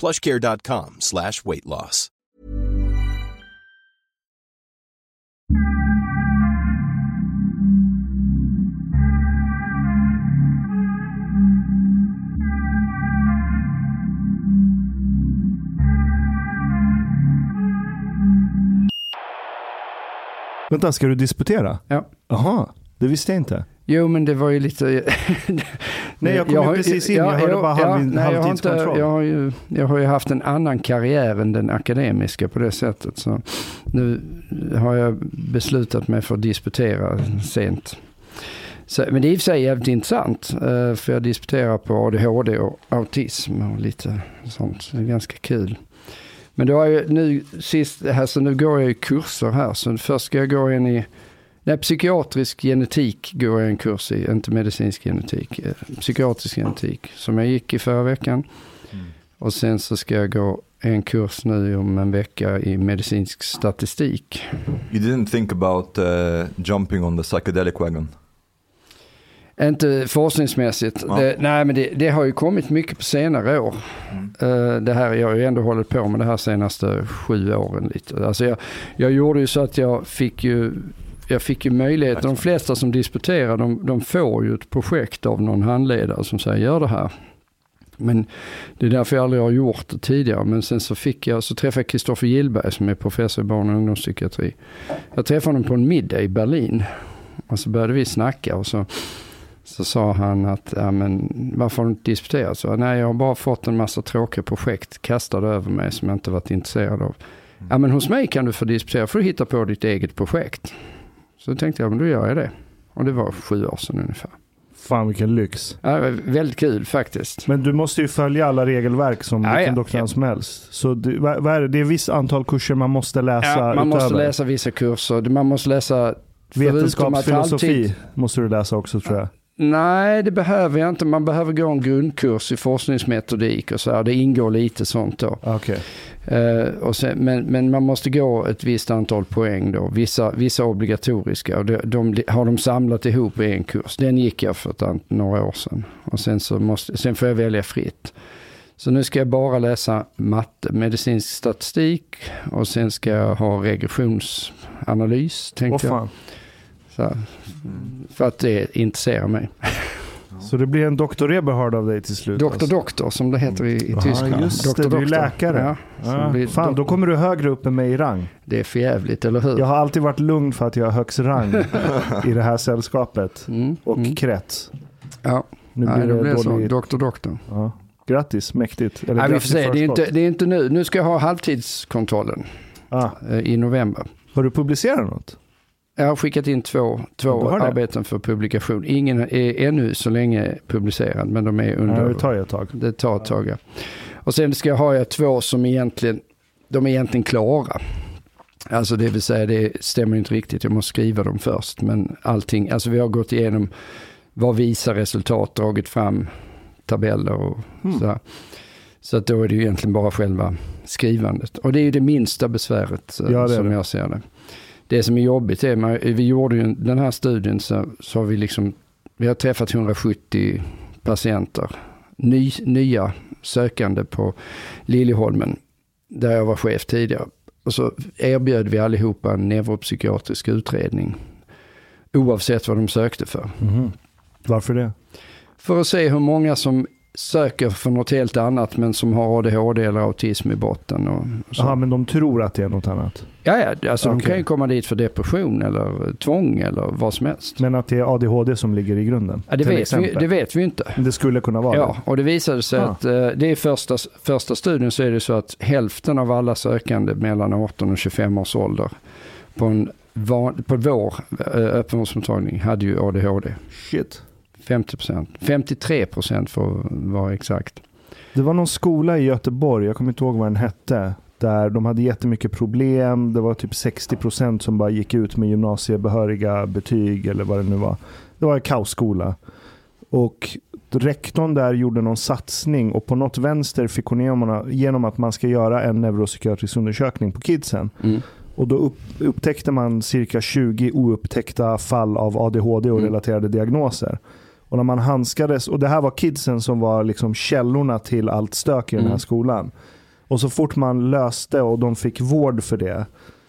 plushcare.com slash weight loss. Vänta, ska du disputera? Ja. Jaha, det visste jag inte. Jo, men det var ju lite... Nej, jag kom ju har- precis in. Jag hörde bara halv- nej, jag, har inte, halvtidskontroll. jag, har ju, jag har ju haft en annan karriär än den akademiska på det sättet. Så nu har jag beslutat mig för att disputera sent. Så, men det är i och för sig jävligt intressant. eh, För jag disputerar på ADHD och autism och lite sånt. Det är ganska kul. Men då har jag nu sist, alltså nu går jag ju kurser här. Så först ska jag gå in i Nej, psykiatrisk genetik går jag en kurs i, inte medicinsk genetik. eh, Psykiatrisk genetik som jag gick i förra veckan. Och sen så ska jag gå en kurs nu om en vecka i medicinsk statistik. You didn't think about uh, jumping on the psychedelic wagon? Inte forskningsmässigt. Ja. Det, nej, men det, det har ju kommit mycket på senare år. Eh, det här, jag har ju ändå hållit på med det här senaste sju åren lite. Alltså jag, jag gjorde ju så att jag fick ju, jag fick ju möjlighet, de flesta som disputerar, de, de får ju ett projekt av någon handledare som säger gör det här. Men det är därför jag aldrig har gjort det tidigare. Men sen så fick jag, så träffade jag Kristoffer Gillberg som är professor i barn och ungdomspsykiatri. Jag träffade honom på en middag i Berlin. Och så började vi snacka och så så sa han att, ja, men, varför har du inte disputerat? Så, nej, jag har bara fått en massa tråkiga projekt kastade över mig som jag inte varit intresserad av. Ja, men hos mig kan du få disputera, för du hitta på ditt eget projekt. Så tänkte jag, men då gör jag det. Och det var sju år sedan ungefär. Fan vilken lyx. Ja, det var väldigt kul faktiskt. Men du måste ju följa alla regelverk som Ja, vilken ja. doktorand som helst. Så det, vad, är det? det är visst antal kurser man måste läsa Ja, man utöver. måste läsa vissa kurser, man måste läsa Vetenskapsfilosofi alltid- måste du läsa också tror jag. Nej, det behöver jag inte. Man behöver gå en grundkurs i forskningsmetodik och så här. Det ingår lite sånt då. Okej. Och sen, men, men man måste gå ett visst antal poäng då. Vissa, vissa obligatoriska. Och de, de har de samlat ihop i en kurs. Den gick jag för ett, några år sedan. Och sen, så måste, sen får jag välja fritt. Så nu ska jag bara läsa matte, medicinsk statistik och sen ska jag ha regressionsanalys. Tänkte jag. fan. Så, för att det intresserar mig. Så det blir en doktor Eberhard av dig till slut? Doktor alltså. doktor som det heter i, i Ja, Tyskland. just doktor, det, du är doktor. läkare. Ja, Ja, fan, då kommer du högre upp än mig i rang. Det är för jävligt, eller hur? Jag har alltid varit lugn för att jag har högst rang i det här sällskapet. Mm, Och mm. krets. Ja, Nu Nej, blir det det blir så. dålig... Doktor, doktor. Ja. Grattis, mäktigt. Eller Nej, vi får se. Det är, inte, det är inte nu. Nu ska jag ha halvtidskontrollen Ah, eh, i november. Har du publicerat något? Jag har skickat in två, två arbeten för publikation. Ingen är ännu så länge publicerad, men de är under... Ja, det tar ett tag. Det tar ett tag, ja. Och sen ska jag ha två som egentligen, de är egentligen klara. Alltså det vill säga, det stämmer inte riktigt, jag måste skriva dem först. Men allting, alltså vi har gått igenom vad visar resultat, dragit fram tabeller och Mm. sådär. Så att då är det ju egentligen bara själva skrivandet. Och det är ju det minsta besväret eh, Ja, det som det. jag ser det. Det som är jobbigt är, man, vi gjorde ju den här studien så, så har vi liksom, vi har träffat 170 patienter, ny, nya sökande på Liljeholmen, där jag var chef tidigare. Och så erbjöd vi allihopa en neuropsykiatrisk utredning, oavsett vad de sökte för. Mhm. Varför det? För att se hur många som söker för något helt annat men som har ADHD eller autism i botten. Och, så. Men de tror att det är något annat. Ja, ja, alltså de Okej. kan ju komma dit för depression eller tvång eller vad som helst. Men att det är ADHD som ligger i grunden. Ja, det, vet vi, det vet vi inte. Det skulle kunna vara Ja, och det visade sig Ah. att eh, det är första, första studien så är det så att hälften av alla sökande mellan 18 och 25 års ålder på, en van, på vår eh, öppenvårdsmottagning hade ju ADHD. det. Shit. 50 procent. 53 procent för att vara exakt. Det var någon skola i Göteborg, jag kommer inte ihåg vad den hette, där de hade jättemycket problem. Det var typ 60% som bara gick ut med gymnasiebehöriga betyg eller vad det nu var. Det var en kaosskola. Och rektorn där gjorde någon satsning och på något vänster fick hon igenom, genom att man ska göra en neuropsykiatrisk undersökning på kidsen. Mm. Och då upp, upptäckte man cirka 20 oupptäckta fall av ADHD och Mm. relaterade diagnoser. Och när man handskades, och det här var kidsen som var liksom källorna till allt stök i den här Mm. skolan. Och så fort man löste och de fick vård för det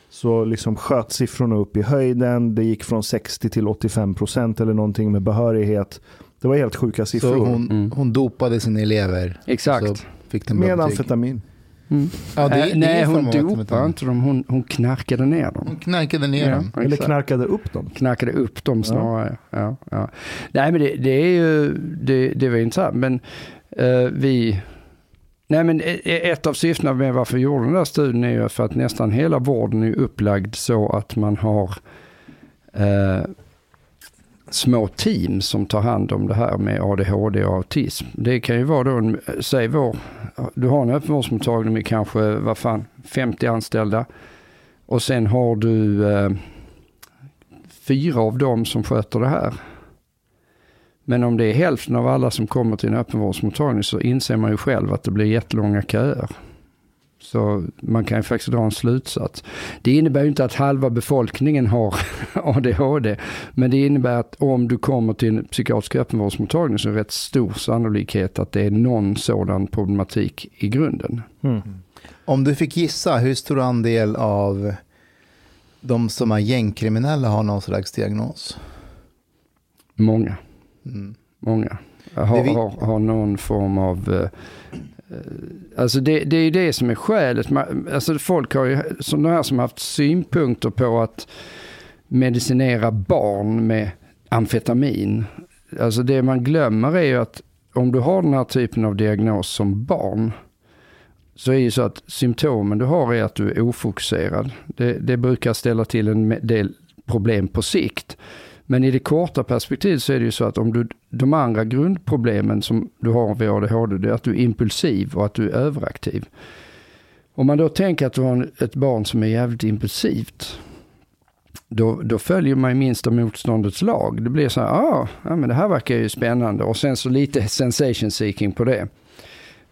så liksom sköt siffrorna upp i höjden. Det gick från 60 till 85 procent eller någonting med behörighet. Det var helt sjuka Så siffror. hon, Mm. hon dopade sina elever. Exakt. Så fick den bra med amfetamin. Mm. Ja, det, det är nej, hon dopade inte dem, hon, hon knarkade ner dem. Hon knarkade ner dem. Eller exakt. knarkade upp dem. Knarkade upp dem snarare. Ja. Ja, Nej men det, det är ju, det, det var intressant. Men eh, vi, nej men e- e- ett av syftena med varför vi gjorde den där studien är ju för att nästan hela vården är upplagd så att man har eh, små team som tar hand om det här med ADHD och autism. Det kan ju vara då, en, säg vår, du har en öppenvårdsmottagning med kanske, vad fan, 50 anställda. Och sen har du eh, fyra av dem som sköter det här. Men om det är hälften av alla som kommer till en öppenvårdsmottagning så inser man ju själv att det blir jättelånga köer. Så man kan ju faktiskt dra en slutsats. Det innebär ju inte att halva befolkningen har ADHD. Men det innebär att om du kommer till en psykiatrisk öppenvårdsmottagning så är det rätt stor sannolikhet att det är någon sådan problematik i grunden. Mm. Om du fick gissa, hur stor andel av de som är gängkriminella har någon slags diagnos? Många. Mm. Många har, har, har någon form av... Eh, alltså det, det är ju det som är skälet. Alltså folk har ju, sådana här som har haft synpunkter på att medicinera barn med amfetamin. Alltså det man glömmer är ju att om du har den här typen av diagnos som barn så är ju så att symptomen du har är att du är ofokuserad. Det, det brukar ställa till en del problem på sikt. Men i det korta perspektivet så är det ju så att om du, de andra grundproblemen som du har vid ADHD, det är att du är impulsiv och att du är överaktiv. Om man då tänker att du har ett barn som är jävligt impulsivt, då, då följer man ju minsta motståndets lag. Det blir så här, ah, ja men det här verkar ju spännande och sen så lite sensation seeking på det.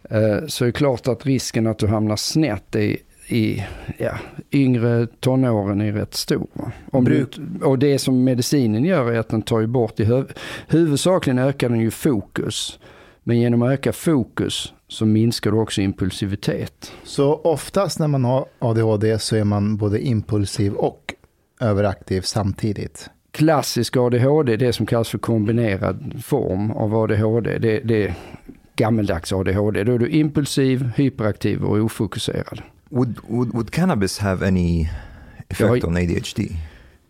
Eh, så är det klart att risken att du hamnar snett är i ja, yngre tonåren är rätt stor. Om du, och det som medicinen gör är att den tar ju bort, i huv, huvudsakligen ökar den ju fokus. Men genom att öka fokus så minskar du också impulsivitet. Så oftast när man har ADHD så är man både impulsiv och överaktiv samtidigt. Klassisk ADHD, det som kallas för kombinerad form av ADHD, det, det är gammeldags ADHD. Då är du impulsiv, hyperaktiv och ofokuserad. Would, would would cannabis have any effect on ADHD?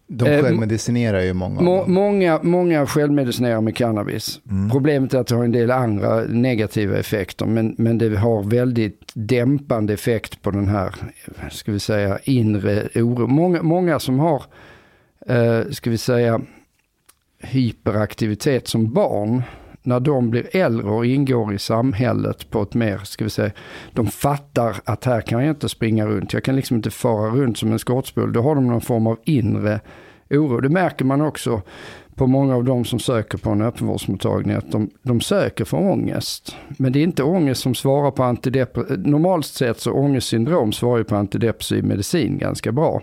De Eh, självmedicinerar ju många Må, många, många självmedicinerar med cannabis. Mm. Problemet är att det har en del andra negativa effekter. Men, men det har väldigt dämpande effekt på den här, ska vi säga, inre oro. Många, många som har, eh, ska vi säga, hyperaktivitet som barn. När de blir äldre och ingår i samhället på ett mer, ska vi säga, de fattar att här kan jag inte springa runt. Jag kan liksom inte fara runt som en skottspol. Då har de någon form av inre oro. Det märker man också på många av de som söker på en öppenvårdsmottagning att de, de söker för ångest. Men det är inte ångest som svarar på antidepressiv, normalt sett så ångestsyndrom svarar ju på antidepressiv medicin ganska bra.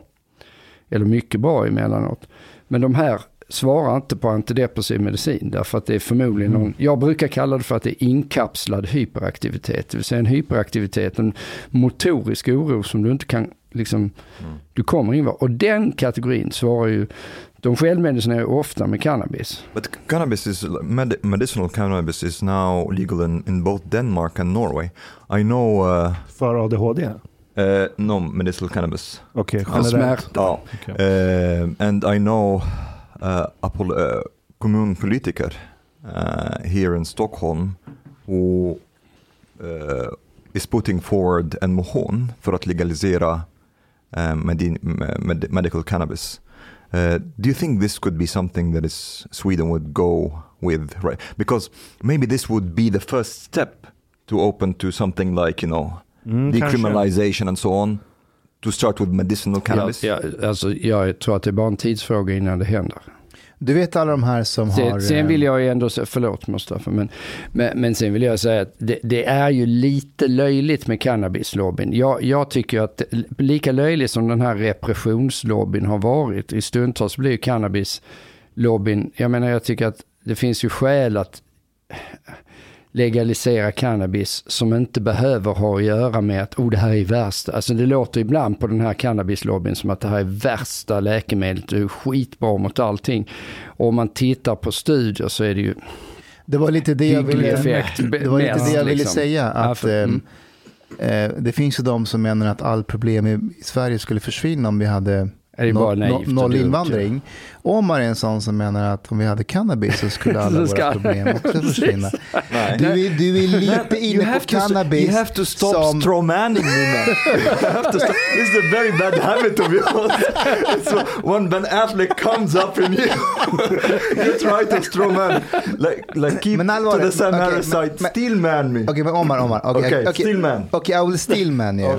Eller mycket bra emellanåt. Men de här svarar inte på antidepressiv medicin därför att det är förmodligen någon, jag brukar kalla det för att det är inkapslad hyperaktivitet. Det vill säga en hyperaktivitet, en motorisk oro som du inte kan liksom, du kommer in Och den kategorin svarar ju, de självmedicinerar ju ofta med cannabis. But cannabis is med- medicinal cannabis is now legal in, in both Denmark and Norway. I know uh, För ADHD? uh, no medicinal cannabis. Okej, För generellt. Ja. Okej. Uh, and I know uh, kommunpolitiker uh, here in Stockholm who uh, is putting forward en motion för att legalisera uh, medi- med- medical cannabis. Uh, do you think this could be something that is Sweden would go with, right? Because maybe this would be the first step to open to something like you know Mm, decriminalization and so on. To start with medicinal cannabis. Ja, ja, alltså, jag tror att det är bara en tidsfråga innan det händer. Du vet alla de här som har... Sen, sen vill eh, jag ju ändå säga, förlåt Mustafa, men, men, men sen vill jag säga att det, det är ju lite löjligt med cannabislobbyn. Jag, jag tycker att lika löjligt som den här repressionslobbyn har varit, i stundtals blir ju cannabislobbyn, jag menar jag tycker att det finns ju skäl att legalisera cannabis som inte behöver ha att göra med att oh, det här är värst. Alltså det låter ibland på den här cannabislobbyn som att det här är värsta läkemedlet, det är skitbra mot allting. Och om man tittar på studier så är det ju Det var lite det jag ville, effekt. det var lite det jag ville liksom. säga. Ja, Att, för- mm. eh, det finns ju de som menar att all problem i Sverige skulle försvinna om vi hade Är det bara no- naivt och noll invandring. Omar är en sån som menar att om vi hade cannabis så skulle alla Så våra problem också försvinna. Du är, du är lite inne på cannabis you have to stop som... strawmanning me man. to. This is a very bad habit of yours. so when Ben Affleck comes up in you, you try to strawman. Like, like keep Men to allvarligt, the same okej, okay, side. men- Steelman me. Okej, men Omar, Omar. Okej, Okej, okej. Stillman. Okej, I will stillman you.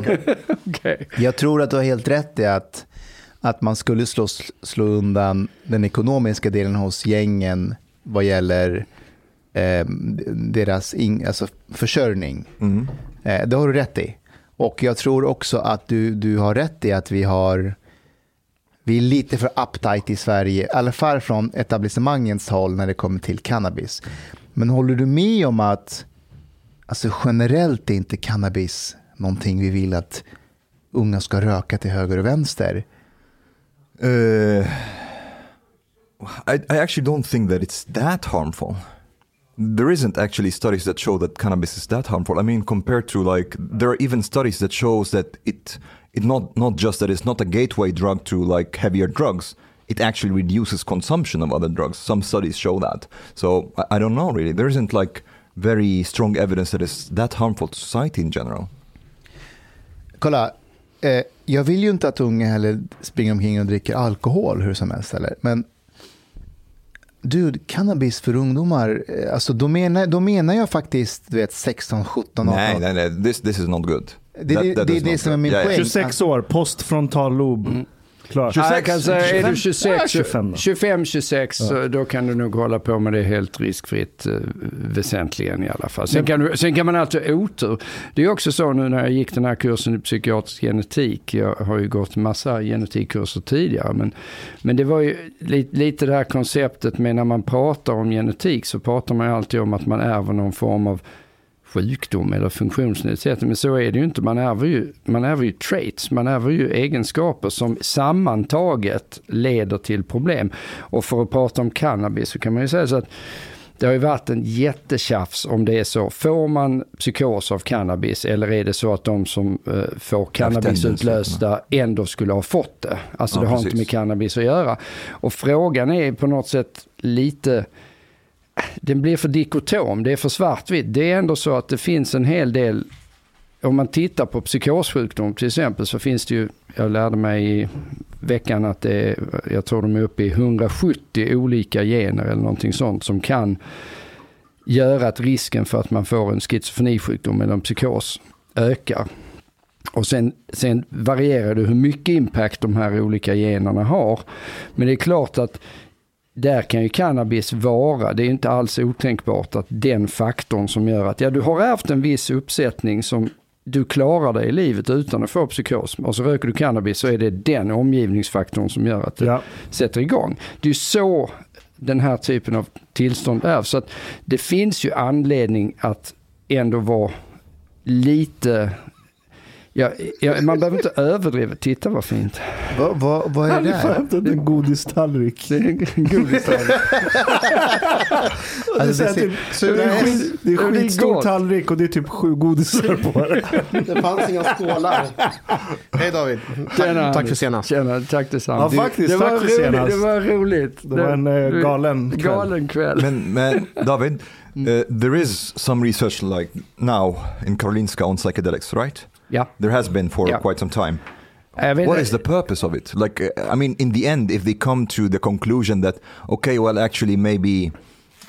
Okej. Jag tror att du har helt rätt i att, att man skulle slå, slå undan den ekonomiska delen hos gängen vad gäller eh, deras in, alltså försörjning. Mm. Eh, det har du rätt i. Och jag tror också att du, du har rätt i att vi har vi är lite för uptight i Sverige, i alla fall från etablissemangets håll när det kommer till cannabis. Men håller du med om att alltså generellt är inte cannabis någonting vi vill att unga ska röka till höger och vänster? Uh, I, I actually don't think that it's that harmful. There isn't actually studies that show that cannabis is that harmful. I mean, compared to like, there are even studies that shows that it, it not not just that it's not a gateway drug to like heavier drugs. It actually reduces consumption of other drugs. Some studies show that. So I, I don't know really. There isn't like very strong evidence that it's that harmful to society in general. Kolla, eh, jag vill ju inte att unga heller springer omkring och dricker alkohol hur som helst. Eller? Men dude, cannabis för ungdomar, eh, alltså då menar, då menar jag faktiskt du vet, 16, 17, 18. Nej, nej, nej. This, this is not good. Det- det- det är det som är min Yeah, poäng. 26 år, postfrontal lob. Klart. Ja, jag kan säga, är du 26, Ja, 25 då. 25, 26 så då kan du nog hålla på med det helt riskfritt eh, väsentligen i alla fall. Sen kan, du, sen kan man alltid otur. Det är också så nu när jag gick den här kursen i psykiatrisk genetik. Jag har ju gått massa genetikkurser tidigare. Men, men det var ju lite, lite det här konceptet med när man pratar om genetik så pratar man ju alltid om att man ärver någon form av sjukdom eller funktionsnedsättning. Men så är det ju inte. Man ärver ju, man ärver ju traits, man ärver ju egenskaper som sammantaget leder till problem. Och för att prata om cannabis så kan man ju säga så att det har ju varit en jättetjafs om det är så. Får man psykos av cannabis eller är det så att de som eh, får cannabisutlösta ändå skulle ha fått det? Alltså Ja, det har precis. inte med cannabis att göra. Och frågan är på något sätt lite den blir för dikotom, det är för svartvitt. Det är ändå så att det finns en hel del, om man tittar på psykossjukdom till exempel så finns det ju, jag lärde mig i veckan att det är, jag tror de är uppe i 170 olika gener eller någonting sånt som kan göra att risken för att man får en schizofrenisjukdom eller en psykos ökar. Och sen, sen varierar det hur mycket impact de här olika generna har. Men det är klart att där kan ju cannabis vara, det är inte alls otänkbart att den faktorn som gör att, ja du har ärvt en viss uppsättning som du klarar dig i livet utan att få psykos. Och så röker du cannabis så är det den omgivningsfaktorn som gör att det Ja. sätter igång. Det är så den här typen av tillstånd är. Så att det finns ju anledning att ändå vara lite Ja, ja, man behöver inte överdriva. Titta vad fint. Vad, vad, vad är det där? hämtat en godistallrik. Det är en godistallrik. Det är, Alltså, så här det, ser- det är, det är det är skitstor tallrik och det är typ sju godisar på det. Det fanns inga skålar. Hej David. Tjena, Tack, för senast. Tjena, tack detsamma. Ja, faktiskt. det Tack var för roligt, senast. Det var roligt. Det var en eh, galen kväll. Galen kväll. Men, men David, uh, there is some research like now in Karolinska on psychedelics, right? Ja. There has been for Yeah. quite some time. Jag vet What is the purpose of it? Like, I mean, in the end, if they come to the conclusion that, okay, well, actually, maybe,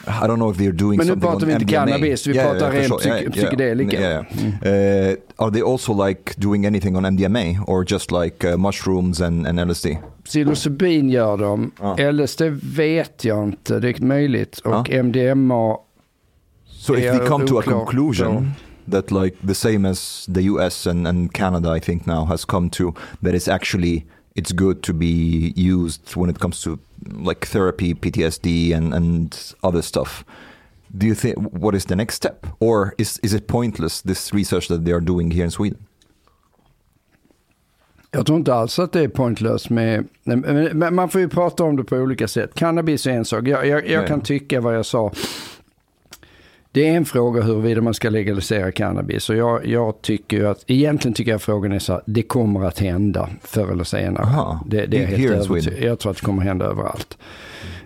I don't know if they're doing Men nu pratar vi inte MDMA. cannabis, vi pratar for ren sure. psyk- psykedelika. Yeah, yeah. Uh, are they also like doing anything on MDMA or just like uh, mushrooms and, and LSD? Psilocybin gör de. Ja. LSD vet jag inte, det är möjligt. Och Ja. MDMA, So if Yeah, they come to a conclusion that like the same as the US and, and Canada, I think now has come to that it's actually it's good to be used when it comes to like therapy, PTSD, and and other stuff. Do you think what is the next step, or is is it pointless this research that they are doing here in Sweden? jag tror inte alls att det är pointlöst med, man får ju prata om det på olika sätt. Cannabis är en sak, jag, jag, jag Ja. kan tycka vad jag sa. Det är en fråga huruvida man ska legalisera cannabis. Och jag, jag tycker ju att, egentligen tycker jag frågan är så här, det kommer att hända förr eller senare. Aha. Det, det är helt. Sweden. Jag tror att det kommer hända överallt.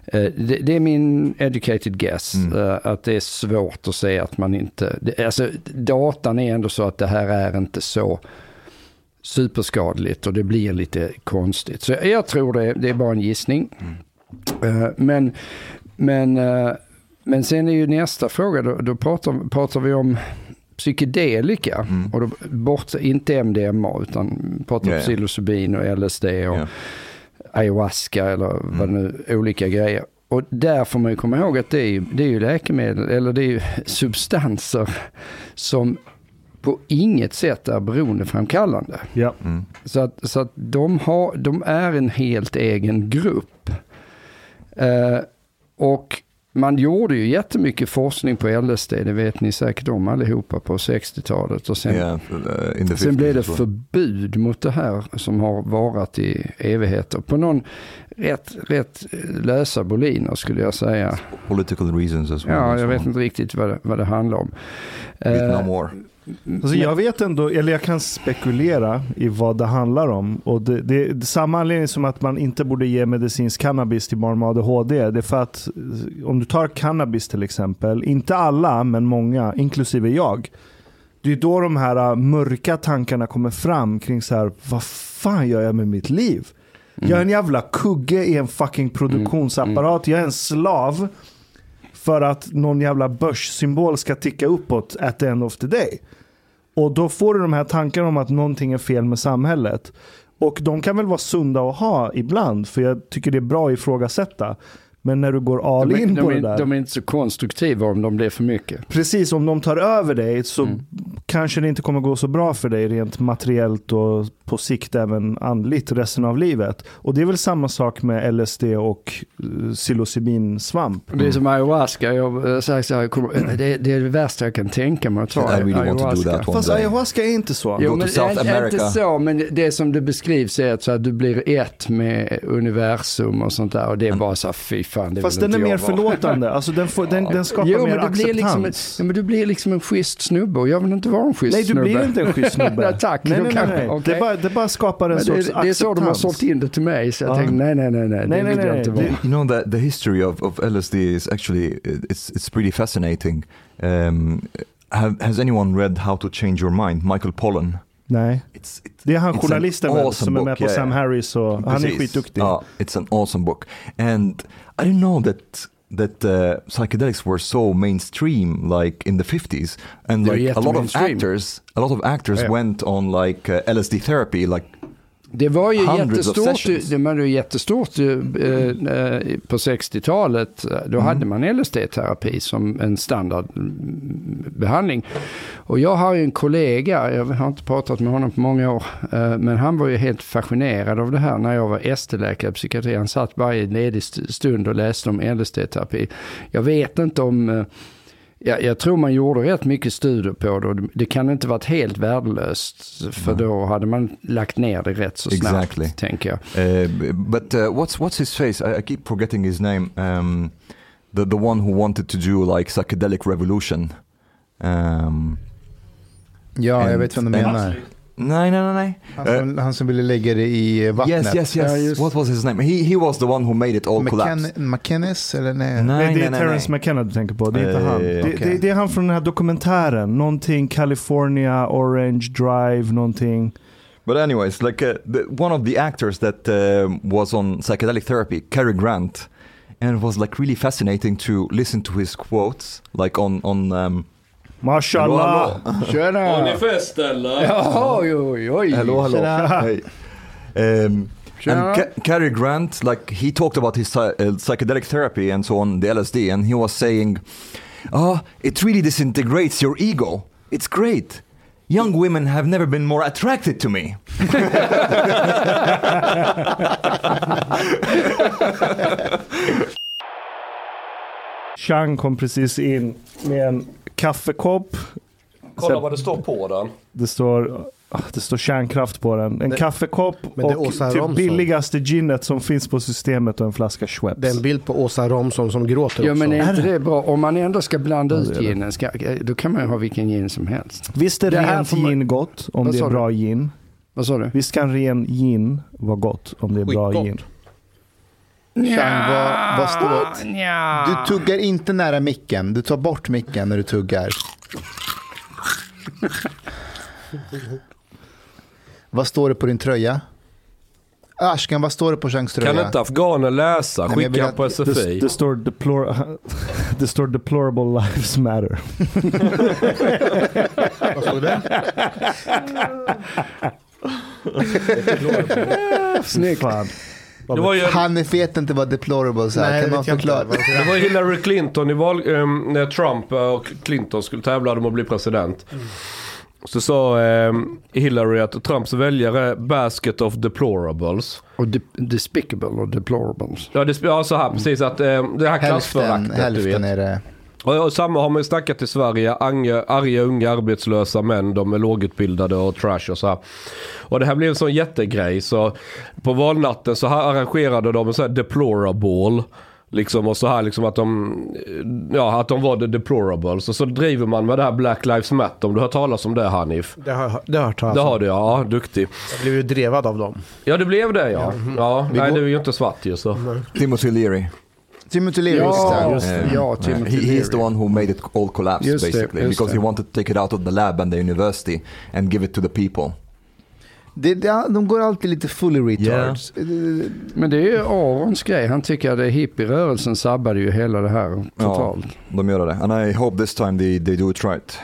Eh, Det, det är min educated guess, Mm. eh, att det är svårt att säga att man inte... det- Alltså, datan är ändå så att det här är inte så superskadligt och det blir lite konstigt. Så jag tror det, det är bara en gissning. Eh, Men, men, men sen är ju nästa fråga, då, då pratar, pratar vi om psykedelika. Mm. Och då, bort, inte MDMA utan pratar Ja, om psilocybin och LSD och Yeah. ayahuasca eller vad det nu, olika grejer. Och där får man ju komma ihåg att det är ju, det är ju läkemedel, eller det är ju substanser som på inget sätt är beroendeframkallande. Ja. Mm. Så att, så att de, har, de är en helt egen grupp. Eh, och man gjorde ju jättemycket forskning på LSD, det vet ni säkert om allihopa på 60-talet. Och sen, yeah, sen blev 50s det förbud mot det här som har varat i evigheter. På någon rätt, rätt lösa boliner skulle jag säga. political reasons as well. Ja, jag vet inte riktigt vad det, vad det handlar om. Vietnam Eh, War. Alltså jag vet ändå, eller jag kan spekulera i vad det handlar om. Och det, det är samma anledning som att man inte borde ge medicinsk cannabis till barn med ADHD. Det är för att eh, om du tar cannabis till exempel, inte alla men många, inklusive jag. Det är då de här äh, mörka tankarna kommer fram kring så här, vad fan gör jag med mitt liv? Jag är en jävla kugge i en fucking produktionsapparat. Jag är en slav för att någon jävla börssymbol ska ticka uppåt at the end of the day. Och då får du de här tankarna om att någonting är fel med samhället. Och de kan väl vara sunda att ha ibland, för jag tycker det är bra att ifrågasätta. Men när du går all de, in de, på är- det där. de är inte så konstruktiva om de blir för mycket. Precis, om de tar över dig så Mm. kanske det inte kommer gå så bra för dig rent materiellt och på sikt även andligt resten av livet. Och det är väl samma sak med LSD och uh, psilocybinsvamp. Det är som ayahuasca. Jag, eh, så här, jag kommer- det, det är det värsta jag kan tänka mig att ta I really ayahuasca. Fast ayahuasca är inte så. Jo, men South inte- så, men det som det beskrivs är att, så att du blir ett med universum och sånt där. Och det är bara så här, fy fan, det Fast den är mer förlåtande. Alltså den, får, den, den skapar Jo, mer men du blir, liksom en, acceptans. ja, men du blir liksom en schysst snubbe och jag vill inte vara en schysst Nej, du snubbe. blir inte en schysst snubbe. Tack, Nej, nej, nej, nej. okej. Det, bara, det bara skapar en sorts det, det är så de har acceptans. sålt in det till mig så jag Ja. tänkte nej, nej, nej, nej, Nej, det nej, nej, inte det- vara. You know that the history of, of LSD is actually it's it's pretty fascinating. Um, have, has anyone read How to Change Your Mind? Michael Pollan. Nej. It's, it, Det är han journalisten awesome som är med book, på yeah, Sam yeah. Harris och han är Precis. skitduktig. Ja, it's an awesome book. And I didn't know that that uh, psychedelics were so mainstream like in the 50s and like a lot of actors a lot of actors Yeah. went on like uh, LSD therapy like Det var ju jättestort, det var ju jättestort eh, eh, på 60-talet. Då hade man LSD-terapi som en standardbehandling. Och jag har ju en kollega, jag har inte pratat med honom på många år, eh, men han var ju helt fascinerad av det här när jag var ST-läkare i psykiatri. Han satt varje ledig st- stund och läste om LSD-terapi. Jag vet inte om eh, jag, jag tror man gjorde rätt mycket studier på det det- kan inte varit helt värdelöst. För då hade man lagt ner det rätt så snabbt, Exactly. tänker jag. uh, b- but uh, what's what's his face I, I keep forgetting his name um, the the one who wanted to do like psychedelic revolution um, Ja, jag And- vet vem du menar. Nej nej nej nej Han som, han som ville lägga det i vattnet. yes yes yes Ja, just- what was his name he he was the one who made it all collapse McKen- McKennis eller nej? Nej, det är Terrence McKenna du tänker på. Det är inte Eh, han. Det, okej. det, det är han från den här dokumentären. Någonting California, Orange Drive, någonting. But anyways, like uh, the, one of the actors that um was on psychedelic therapy, Cary Grant, and it was like really fascinating to listen to his quotes, like on on. Um, Mashallah! hello, Har ni Tjena! fest eller? Ja, oj, oj, oj. hello, hello. Hey. Um, Tjena. and Ca- Cary Grant, like he talked about his uh, psychedelic therapy and so on, the LSD, and he was saying, "Ah, it really disintegrates your ego. It's great. Young women have never been more attracted to me." Chang kom precis in med en kaffekopp. Kolla vad det står på den. Det står, ah, det står kärnkraft på den. En Det- kaffekopp och typ billigaste ginet som finns på systemet och en flaska Schweppes. Det är en bild på Åsa Romson som gråter Ja också. men är inte det? bra? Om man ändå ska blanda Ja, ut ginen, ska, då kan man ju ha vilken gin som helst. Visst är Det rent man- gin gott om Vad det är du? bra gin? Vad sa du? Visst kan ren gin vara gott om det är bra Skitgott. gin? Chang, vad, vad står... Nja. Du tuggar inte nära micken. Du tar bort micken när du tuggar. vad står det på din tröja? Ashkan, vad står det på Changs tröja? Kan inte afghaner läsa? Nej, men jag vill Skicka att- på Det, SFI. det, står deplor, det står deplorable lives matter. Vad stod det? Snyggt. Var ju Han vet inte vad deplorable är. Nej, kan det man förklara? Det var Hillary Clinton i val, ehm, när Trump och Clinton skulle tävla om att bli president. Så sa ehm, Hillary att Trumps väljare basket of deplorables. Och de, despicable och deplorables. Ja, det, ja så här precis att ehm, det här Hälften, klassföraktet du hälften vet. är det. Och, samma har man ju snackat i Sverige. Arga, arga unga arbetslösa män. De är lågutbildade och trash och så här. Och det här blev en sån jättegrej. Så på valnatten så här arrangerade de en sån här deplorable. Liksom och så här liksom att de, ja att de var the deplorables. Och så driver man med det här Black Lives Matter. Om du har talas om det Hanif? Det har det har jag hört talas Det har du ja, duktig. Jag blev ju drevad av dem. Ja det blev det ja. Ja, nej går- du är ju inte svart ju så. Timothy Leary. Timothy Leary. Ja, just det. Um, ja, Timothy he, he's the Leary. one who made it all collapse Just det, basically just because det. he wanted to take it out of the lab and the university and give it to the people. Det, det, de går alltid lite fully retards. Men det är ju Arons grej. Han tycker att det hippierörelsen sabbade ju hela det här totalt. De gör det. And I hope this time they, they do it right.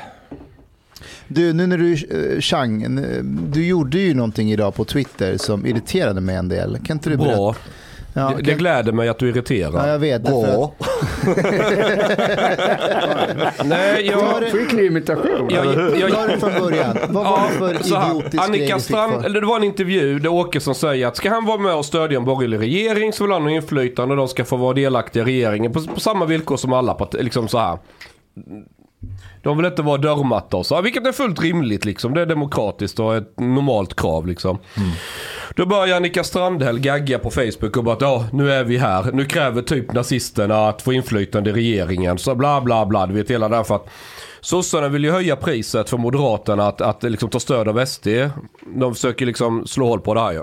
Du, nu när du, uh, Chang, du gjorde ju någonting idag på Twitter som irriterade mig en del. Kan inte du berätta? Bra. Ja, det, det gläder mig att du ja, irriterar. jag vet. Bra. Nej, jag... Skicklig imitation. jag, jag, Ta det från början. Vad var det för här, idiotisk Annika fick Strand, eller det var en intervju där Åkesson säger att ska han vara med och stödja en borgerlig regering så vill han ha inflytande och de ska få vara delaktiga i regeringen på, på samma villkor som alla partier. Liksom så här. De vill inte vara dörrmatta och så, vilket är fullt rimligt liksom. Det är demokratiskt och ett normalt krav liksom. Då börjar Annika Strandhäll gagga på Facebook och bara att ja, nu är vi här. Nu kräver typ nazisterna att få inflytande i regeringen. Så bla bla bla, du vet hela det här för att Sossarna vill ju höja priset för Moderaterna att, att liksom ta stöd av SD. De försöker liksom slå hål på det här ju.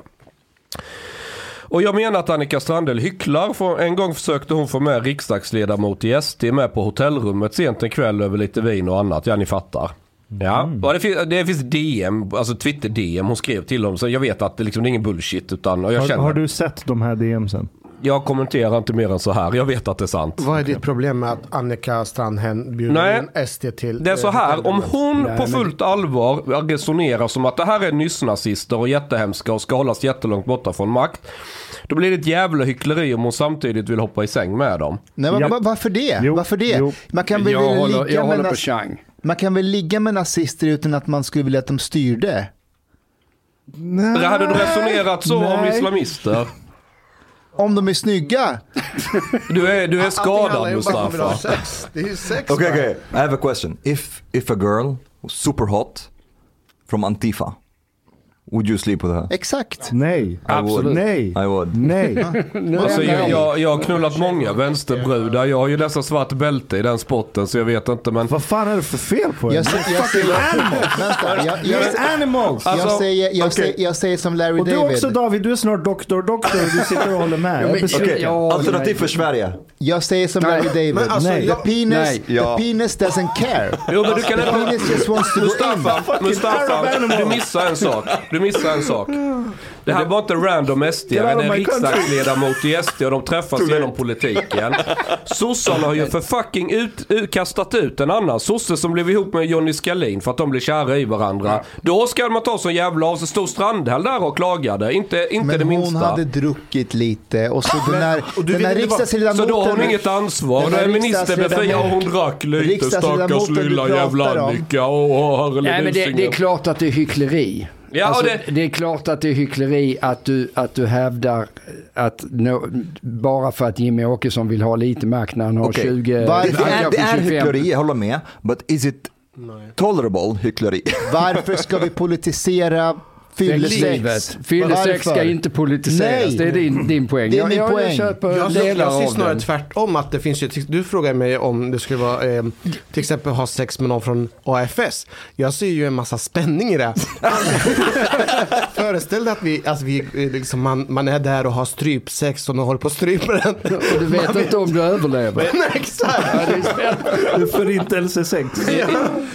Och jag menar att Annika Strandhäll hycklar. För en gång försökte hon få med riksdagsledamot i SD med på hotellrummet sent en kväll över lite vin och annat. Ja, ni fattar. Ja, och det, finns, det finns DM, alltså Twitter-DM hon skrev till dem. Så jag vet att det, liksom, det är ingen bullshit. Utan, och jag, Har, känner, har du sett de här DMsen? jag kommenterar inte mer än så här. Jag vet att det är sant. Vad är ditt problem med att Annika Strandhäll bjuder Nej. in SD till... Det är så eh, här, om hon Nej, på men- fullt allvar resonerar som att det här är nyss-nazister och jättehemska och ska hållas jättelångt borta från makt. Då blir det ett jävla hyckleri om hon samtidigt vill hoppa i säng med dem. Nej, men Ja. va- varför det? Jo, Varför det? jo. Man, kan väl Jag håller, jag håller på Chang. Man kan väl ligga med nazister utan att man skulle vilja att de styrde? Nej. Hade du resonerat så om Nej. islamister? Om de är snygga? Du är, du är skadad om Mustafa. sex. Det är ju sex Okay, okay. I have a question. If if a girl was super hot from Antifa, would you sleep with her? Exakt. Nej. Absolut. Nej. I would. Nej. Alltså, jag, jag, jag har knullat många vänsterbrudar. Jag har ju nästan svart bälte i den sporten så jag vet inte men... Vad fan är det för fel på er? Jag, sä- jag, säger, vänta, jag, jag, animals! jag, Alltså, säger, jag, okej. säger, jag säger som Larry Och du David. också David, du är snart doktor, doktor och du sitter och håller med. Jag men- Ja, alternativ nej. för Sverige. Jag säger som Nej. Larry David. Men alltså, Nej. The jag- penis, Nej. Ja. the penis doesn't care. Jo men du kan The penis just wants to go in. Mustafa, Mustafa, du missar en sak. Du missar en sak. Det här var inte random SD, of en riksdagsledamot i SD och de träffas genom politiken. Sossarna har ju för fucking ut, ut, kastat ut en annan sosse som blev ihop med Johnny Skalin för att de blev kära i varandra. Då ska man ta så jävla av sig. Stod Strandhäll där och klagade, inte, inte Men det hon minsta. hade druckit lite och så den här, och du den här riksdagsledamoten... Så då har hon inget ansvar. Den här är minister befriad och hon drack lite. Stackars lilla jävla. Annika. Herre Nej, men det, det är klart att det är hyckleri. Ja, alltså, det- det... är klart att det är hyckleri att du, att du hävdar att no, bara för att Jimmy Åkesson vill ha lite makt när han har Okej. 20, Varför- Det är, det är 25. hyckleri, jag håller med. But is it tolerable hyckleri? Varför ska vi politisera fyllesex? Livet. Fyllesex ska inte politiseras. Nej. Det är din, din poäng. Det är Jag- min jag, poäng. Jag köper Jag, delar jag ser snarare tvärtom att det finns ju, du frågar mig om det skulle vara eh, till exempel ha sex med någon från AFS. Jag ser ju en massa spänning i det. Föreställ dig att vi, alltså vi, eh, liksom, man, man är där och har strypsex och någon håller på att strypa den. Och du vet inte om du överlever. Nej, exakt. Förintelsesex.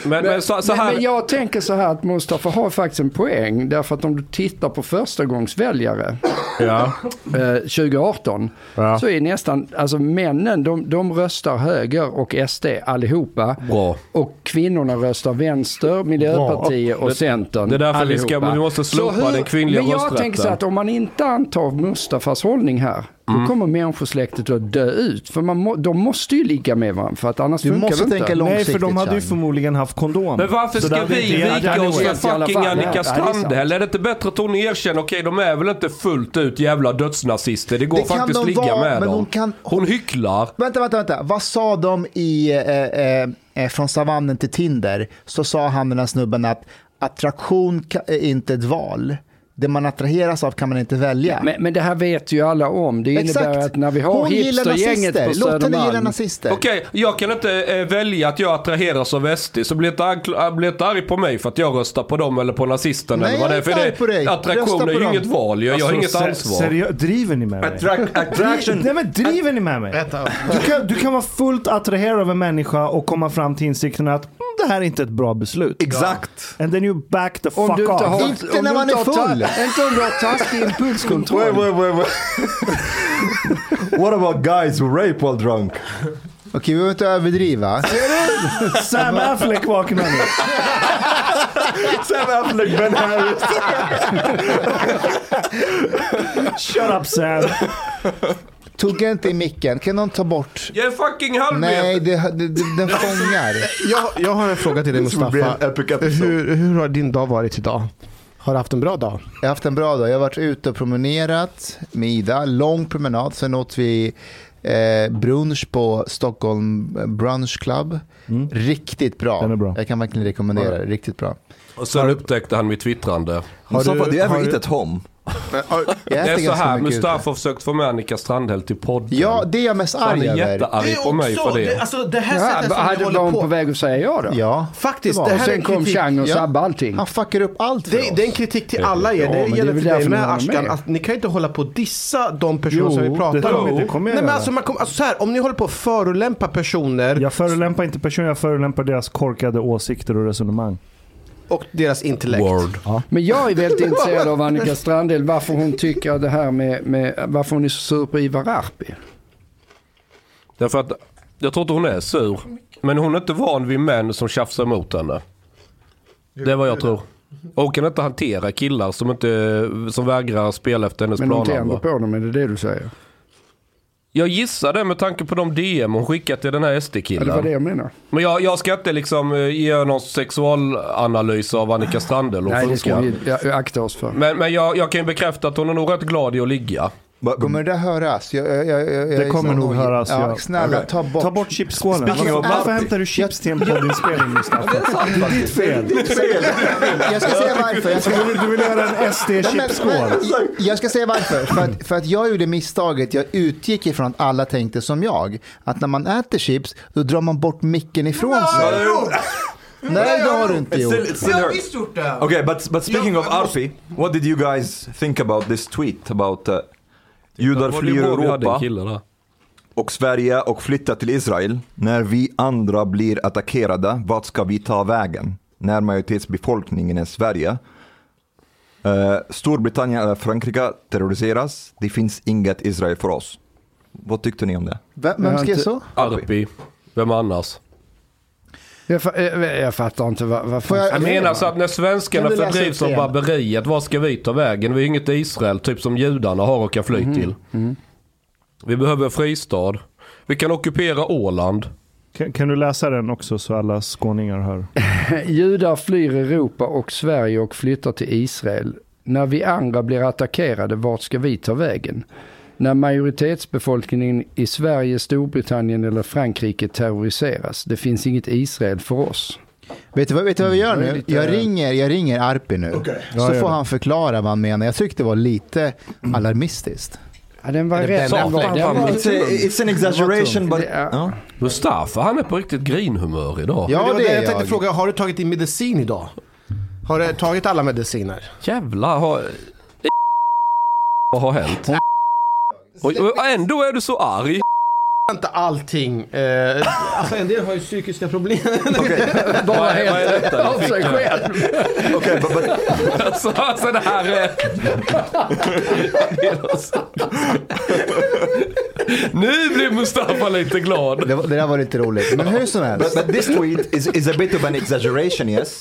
Men, men så, så Men, här. men jag tänker så här att Mustafa har faktiskt en poäng. Därför att om du tittar på förstagångsväljare Ja. eh, 2018 Ja. så är nästan, alltså männen de, de röstar höger och SD allihopa. Bra. Och kvinnorna röstar vänster, Miljöpartiet och Centern. det är därför vi ska- vi måste slopa den kvinnliga Men jag rösträtten. tänker så att om man inte antar Mustafas hållning här, Mm. då kommer människosläktet att dö ut. För man må, de måste ju ligga med varandra, för att annars Du funkar måste det tänka inte. långt. Nej, för de hade ju förmodligen haft kondom. Men varför ska vi vika oss för i alla fucking fall. Annika. Strandhäll? Är det inte bättre att hon erkänner, okej de är väl inte fullt ut jävla dödsnazister. Det går Det kan faktiskt de ligga vara, med men dem. hon kan- Hon hycklar. Vänta, vänta, vänta. Vad sa de i eh, eh, eh, Från savannen till Tinder? Så sa han den här snubben att attraktion är inte ett val. Det man attraheras av kan man inte välja. Men, men det här vet ju alla om. Det innebär Exakt. att när vi har Hon hipstergänget på Låt henne gilla Södermalm. nazister. Okej, jag kan inte eh, välja att jag attraheras av SD, så bli inte, äh, bli inte arg på mig för att jag röstar på dem eller på nazisterna. Nej, eller vad det är. jag är För inte arg på dig. attraktion Rösta är på ju dem. inget val, jag, jag har inget Alltså, ansvar. Seriö- driver ni med mig? attraction. Nej men driver ni med mig? Du kan, du kan vara fullt attraherad av en människa och komma fram till insikten att det här är inte ett bra beslut. Exakt. And then you back the Om fuck off. har, Inte när man inte är full. Inte om du har taskig impulskontroll. Wait, wait, wait, wait. What about guys who rape while drunk? Okej, vi behöver inte överdriva. Sam Affleck vaknar nu. Sam Affleck, Ben Harris. Shut up Sam. Tugga inte i micken. Kan någon ta bort? Jag är fucking halvmet! Nej, det, det, det, den fångar. Jag, jag har en fråga till dig Mustafa. Hur, hur har din dag varit idag? Har du haft en bra dag? Jag har haft en bra dag. Jag har varit ute och promenerat med Ida. Lång promenad. Sen åt vi eh, brunch på Stockholm Brunch Club. Riktigt bra. Den är bra. Jag kan verkligen rekommendera det. Riktigt bra. Och sen upptäckte han mitt twittrande. Mustafa, do you ever har eat du- at home? Det är så här. Mustafa har försökt få med Annika Strandhäll till podden. Ja, det är jag mest Så han arg är över. jättearg på mig för det. alltså det här Ja, sättet som hade hon på. på väg att säga ja då? Ja, Faktiskt, det det det. här är Sen en kom kritik. Chang och Ja. sabbade allting. Han fuckar upp allt för Det, det är en oss. kritik till alla er. Ja, det det är gäller väl till dig med Ashkan. Att ni kan inte hålla på att dissa de personer Jo, som vi pratar det om. kommer- det kommer jag Nej, men alltså, man kommer, alltså, så här, om ni håller på att förolämpa personer Jag förolämpar inte personer, jag förolämpar deras korkade åsikter och resonemang. Och deras intellekt. Word. Men jag är väldigt intresserad av Annika Strandhäll, varför hon tycker att det här med, med varför hon är så sur på Ivar Arpi. Därför att jag tror inte hon är sur. Men hon är inte van vid män som tjafsar emot henne. Det är vad jag tror. Och hon kan inte hantera killar som, inte, som vägrar spela efter hennes Men hon planer. tänder på dem, är det det du säger? Jag gissar det med tanke på de DM hon skickat till den här Ja, det var SD-killen. det jag menar. Men jag, jag ska inte liksom eh, ge någon sexualanalys av Annika Strandhäll och Nej, det ska vi ja, akta oss för. Men, men jag, jag kan ju bekräfta att hon är nog rätt glad i att ligga. Kommer det där höras? Jag, jag, jag, jag, Det kommer nog nojig. höras, Ja, ja. snälla, ta bort. Ta bort chipsskålen. Varför, varför Arpi. hämtar du chips till en poddinspelning Mustafa? Det är ditt fel. Jag ska säga varför. Jag ska, Du vill, du vill göra en SD-chipsskål. Jag ska säga varför. För att, för att jag gjorde misstaget, jag utgick ifrån att alla tänkte som jag. Att när man äter chips, då drar man bort micken ifrån sig. Nej, det har du inte gjort. it's still her. gjort det. Okay, but but speaking of Arfi, what did you guys think about this tweet about uh, judar Det var flyr Europa och Sverige och flyttar till Israel. När vi andra blir attackerade, vart ska vi ta vägen? När majoritetsbefolkningen är Sverige. Uh, Storbritannien eller Frankrike terroriseras. Det finns inget Israel för oss. Vad tyckte ni om det? Vem, vem skrev så? Arpi. Vem annars? Jag, fa- jag, jag fattar inte vad, vad jag- Jag menar så att när svenskarna fördrivs av barbariet, vad ska vi ta vägen? Vi är inget Israel, typ som judarna har och kan fly Mhm, till. Vi behöver en fristad. Vi kan ockupera Åland. Kan, kan du läsa den också så alla skåningar hör? Judar flyr Europa och Sverige och flyttar till Israel. När vi andra blir attackerade, vart ska vi ta vägen? När majoritetsbefolkningen i Sverige, Storbritannien eller Frankrike terroriseras. Det finns inget Israel för oss. Vet du, vad, vet du vad vi gör nu? Jag ringer, jag ringer Arpi nu. Så Ja, gör får han förklara vad han menar. Jag tyckte det var lite alarmistiskt. Ja, den var rätt. Den Satan, var, den fan, var, It's, an exaggeration but... Ja. Mustafa, han är på riktigt grinhumör idag. Ja, det det jag tänkte fråga, har du tagit din medicin idag? Har du tagit alla mediciner? Jävlar, har... Vad har hänt? Och, och ändå är du så arg. Inte allting. Eh, alltså en del har ju psykiska problem. bara Vad är- vad är helt av sig nu? själv. Okay, but, but Alltså, alltså det här är... Så- nu blir Mustafa lite glad. Det, var- det där var lite roligt. Men hur som helst. But, but this tweet is, is a bit of an exaggeration, yes.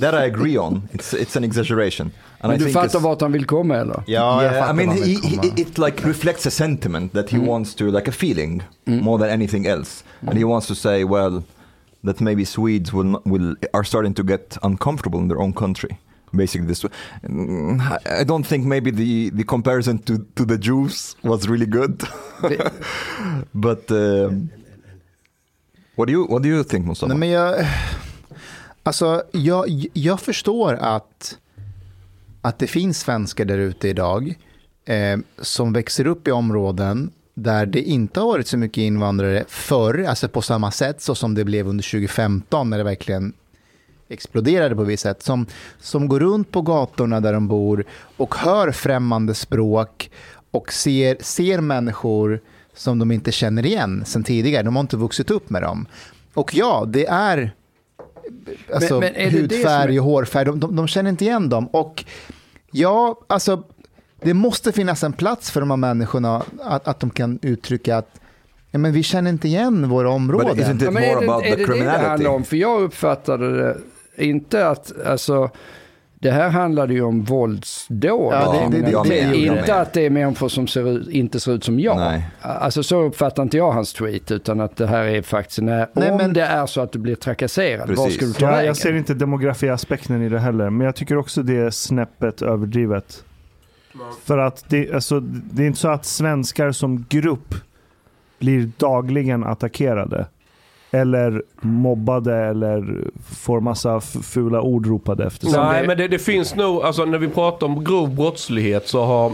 That I agree on. It's it's an exaggeration. And Men I du fattar vart han vill komma eller? Ja, jag Yeah, I mean, he, he, it like reflects a sentiment that he wants to, like a feeling, more than anything else, and he wants to say, well, that maybe Swedes will not, will are starting to get uncomfortable in their own country. Basically, this. Mm, I I don't think maybe the the comparison to to the Jews was really good, but um, what do you what do you think, Mustafa? Nej, men jag, alltså, jag, jag förstår att, att det finns svenskar där ute idag eh, som växer upp i områden där det inte har varit så mycket invandrare förr, alltså på samma sätt så som det blev under 2015 när det verkligen exploderade på visst sätt, som, som går runt på gatorna där de bor och hör främmande språk och ser, ser människor som de inte känner igen sen tidigare. De har inte vuxit upp med dem. Och ja, det är alltså, Men- men är det det hudfärg och hårfärg, de, de, de känner inte igen dem. Och ja, alltså det måste finnas en plats för de här människorna att, att de kan uttrycka att ja, men vi känner inte igen våra But områden. isn't it Ja, men är more det, about är the det det det criminality? handlar om? För jag uppfattade det inte att, alltså, Det här handlade ju om våldsdåd. Ja, det- det- det- inte, det inte med. att det är människor som ser ut, inte ser ut som jag. Nej. Alltså så uppfattar inte jag hans tweet, utan att det här är faktiskt, när, Nej, om men- det är så att du blir trakasserad, var Precis. ska du ta Ja, vägen? jag ser inte demografiaspekten i det heller, men jag tycker också det är snäppet överdrivet. För att det, alltså, det är inte så att svenskar som grupp blir dagligen attackerade. Eller mobbade eller får massa fula ord ropade efter sig. Nej, men det, det finns nog, alltså när vi pratar om grov brottslighet så har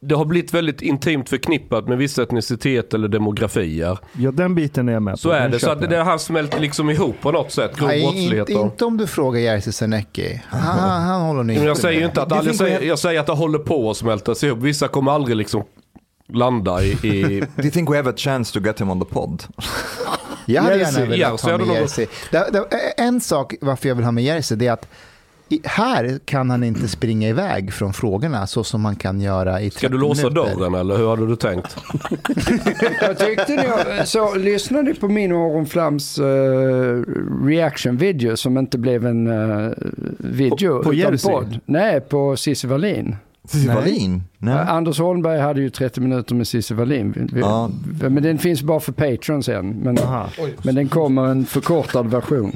det har blivit väldigt intimt förknippat med vissa etnicitet eller demografier. Ja, den biten är jag med på. Så är Den det. Så att det jag. har smält liksom ihop på något sätt. Grov Nej, brottslighet. inte, inte om du frågar Jerzy Sarnecki. Han, han, håller Men inte jag säger med. inte att jag, säger, jag säger att det håller på att smältas ihop. Vissa kommer aldrig liksom landa i... i Do you think we have a chance to get him on the pod? Jag hade gärna velat ha med Jerzy. Det- En sak varför jag vill ha med Jerzy det är att i, här kan han inte springa iväg från frågorna så som man kan göra i 30 ska du låsa minuter. dörren eller hur hade du tänkt? Jag tyckte ni, så lyssnade ni på min Aron Flams eh, reaction video som inte blev en eh, video På- på podd? Nej, på Cissi Wallin. Cissi Wallin? Anders Holmberg hade ju 30 minuter med Cissi Wallin. Ja. Men den finns bara för Patreon sen. Men, men den kommer en förkortad version.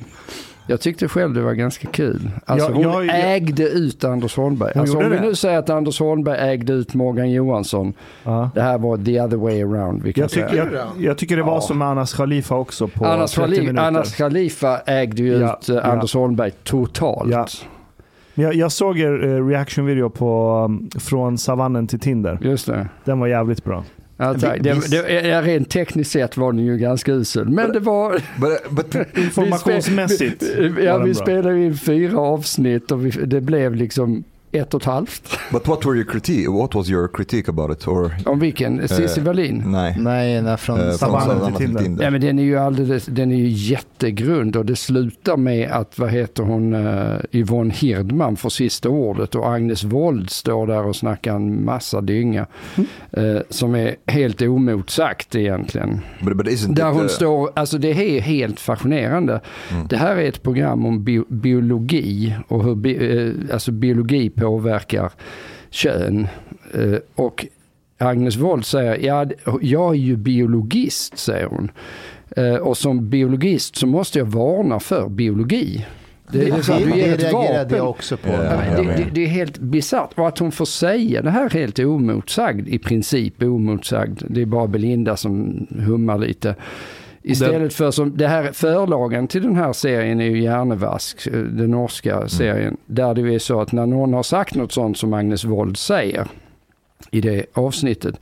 Jag tyckte själv det var ganska kul. Alltså Ja, hon jag- jag- ägde ut Anders Holmberg. Alltså om vi det? nu säger att Anders Holmberg ägde ut Morgan Johansson. Ja. Det här var the other way around. Vi kan Jag, säga. tycker, jag, jag tycker det var Ja. som med Anas Khalifa också på Anas, 30 Khali- minuter. Anas Khalifa ägde ju Ja, ut eh, ja. Anders Holmberg totalt. Jag, jag såg er eh, reaction-video på um, Från savannen till Tinder. Just det. Den var jävligt bra. Ja, tack. Det, det, rent tekniskt sett var den ju ganska usel. Men det var... But, but Informationsmässigt Vi, ja, vi spelade in fyra avsnitt och vi, det blev liksom ett och ett halvt. but what were your critique? What was your critique about it? Or Om vilken? Cissi Eh, Wallin? nej. Nej, nej från Eh, från Savannen till Tinder. Ja men den är ju alldeles, den är ju jättegrund och det slutar med att, vad heter hon, uh, Yvonne Hirdman får sista ordet och Agnes Wold står där och snackar en massa dynga. eh, som är helt omotsagt egentligen. But, but isn't Där it, hon uh, står, alltså det är helt fascinerande. Det här är ett program om bio, biologi och hur bi, eh, alltså biologi påverkar kön. Eh, och Agnes Wold säger, ja, jag är ju biologist, säger hon. Eh, och som biologist så måste jag varna för biologi. Det, så att du det ger ett reagerade jag också på. Ja, det, det, det är helt bisarrt. Och att hon får säga det här helt omotsagd, i princip omotsagd. Det är bara Belinda som hummar lite. Istället för som, det här förlagen till den här serien är ju Hjärnevask, eh, den norska serien. Där det är så att när någon har sagt något sånt som Agnes Wold säger i det avsnittet.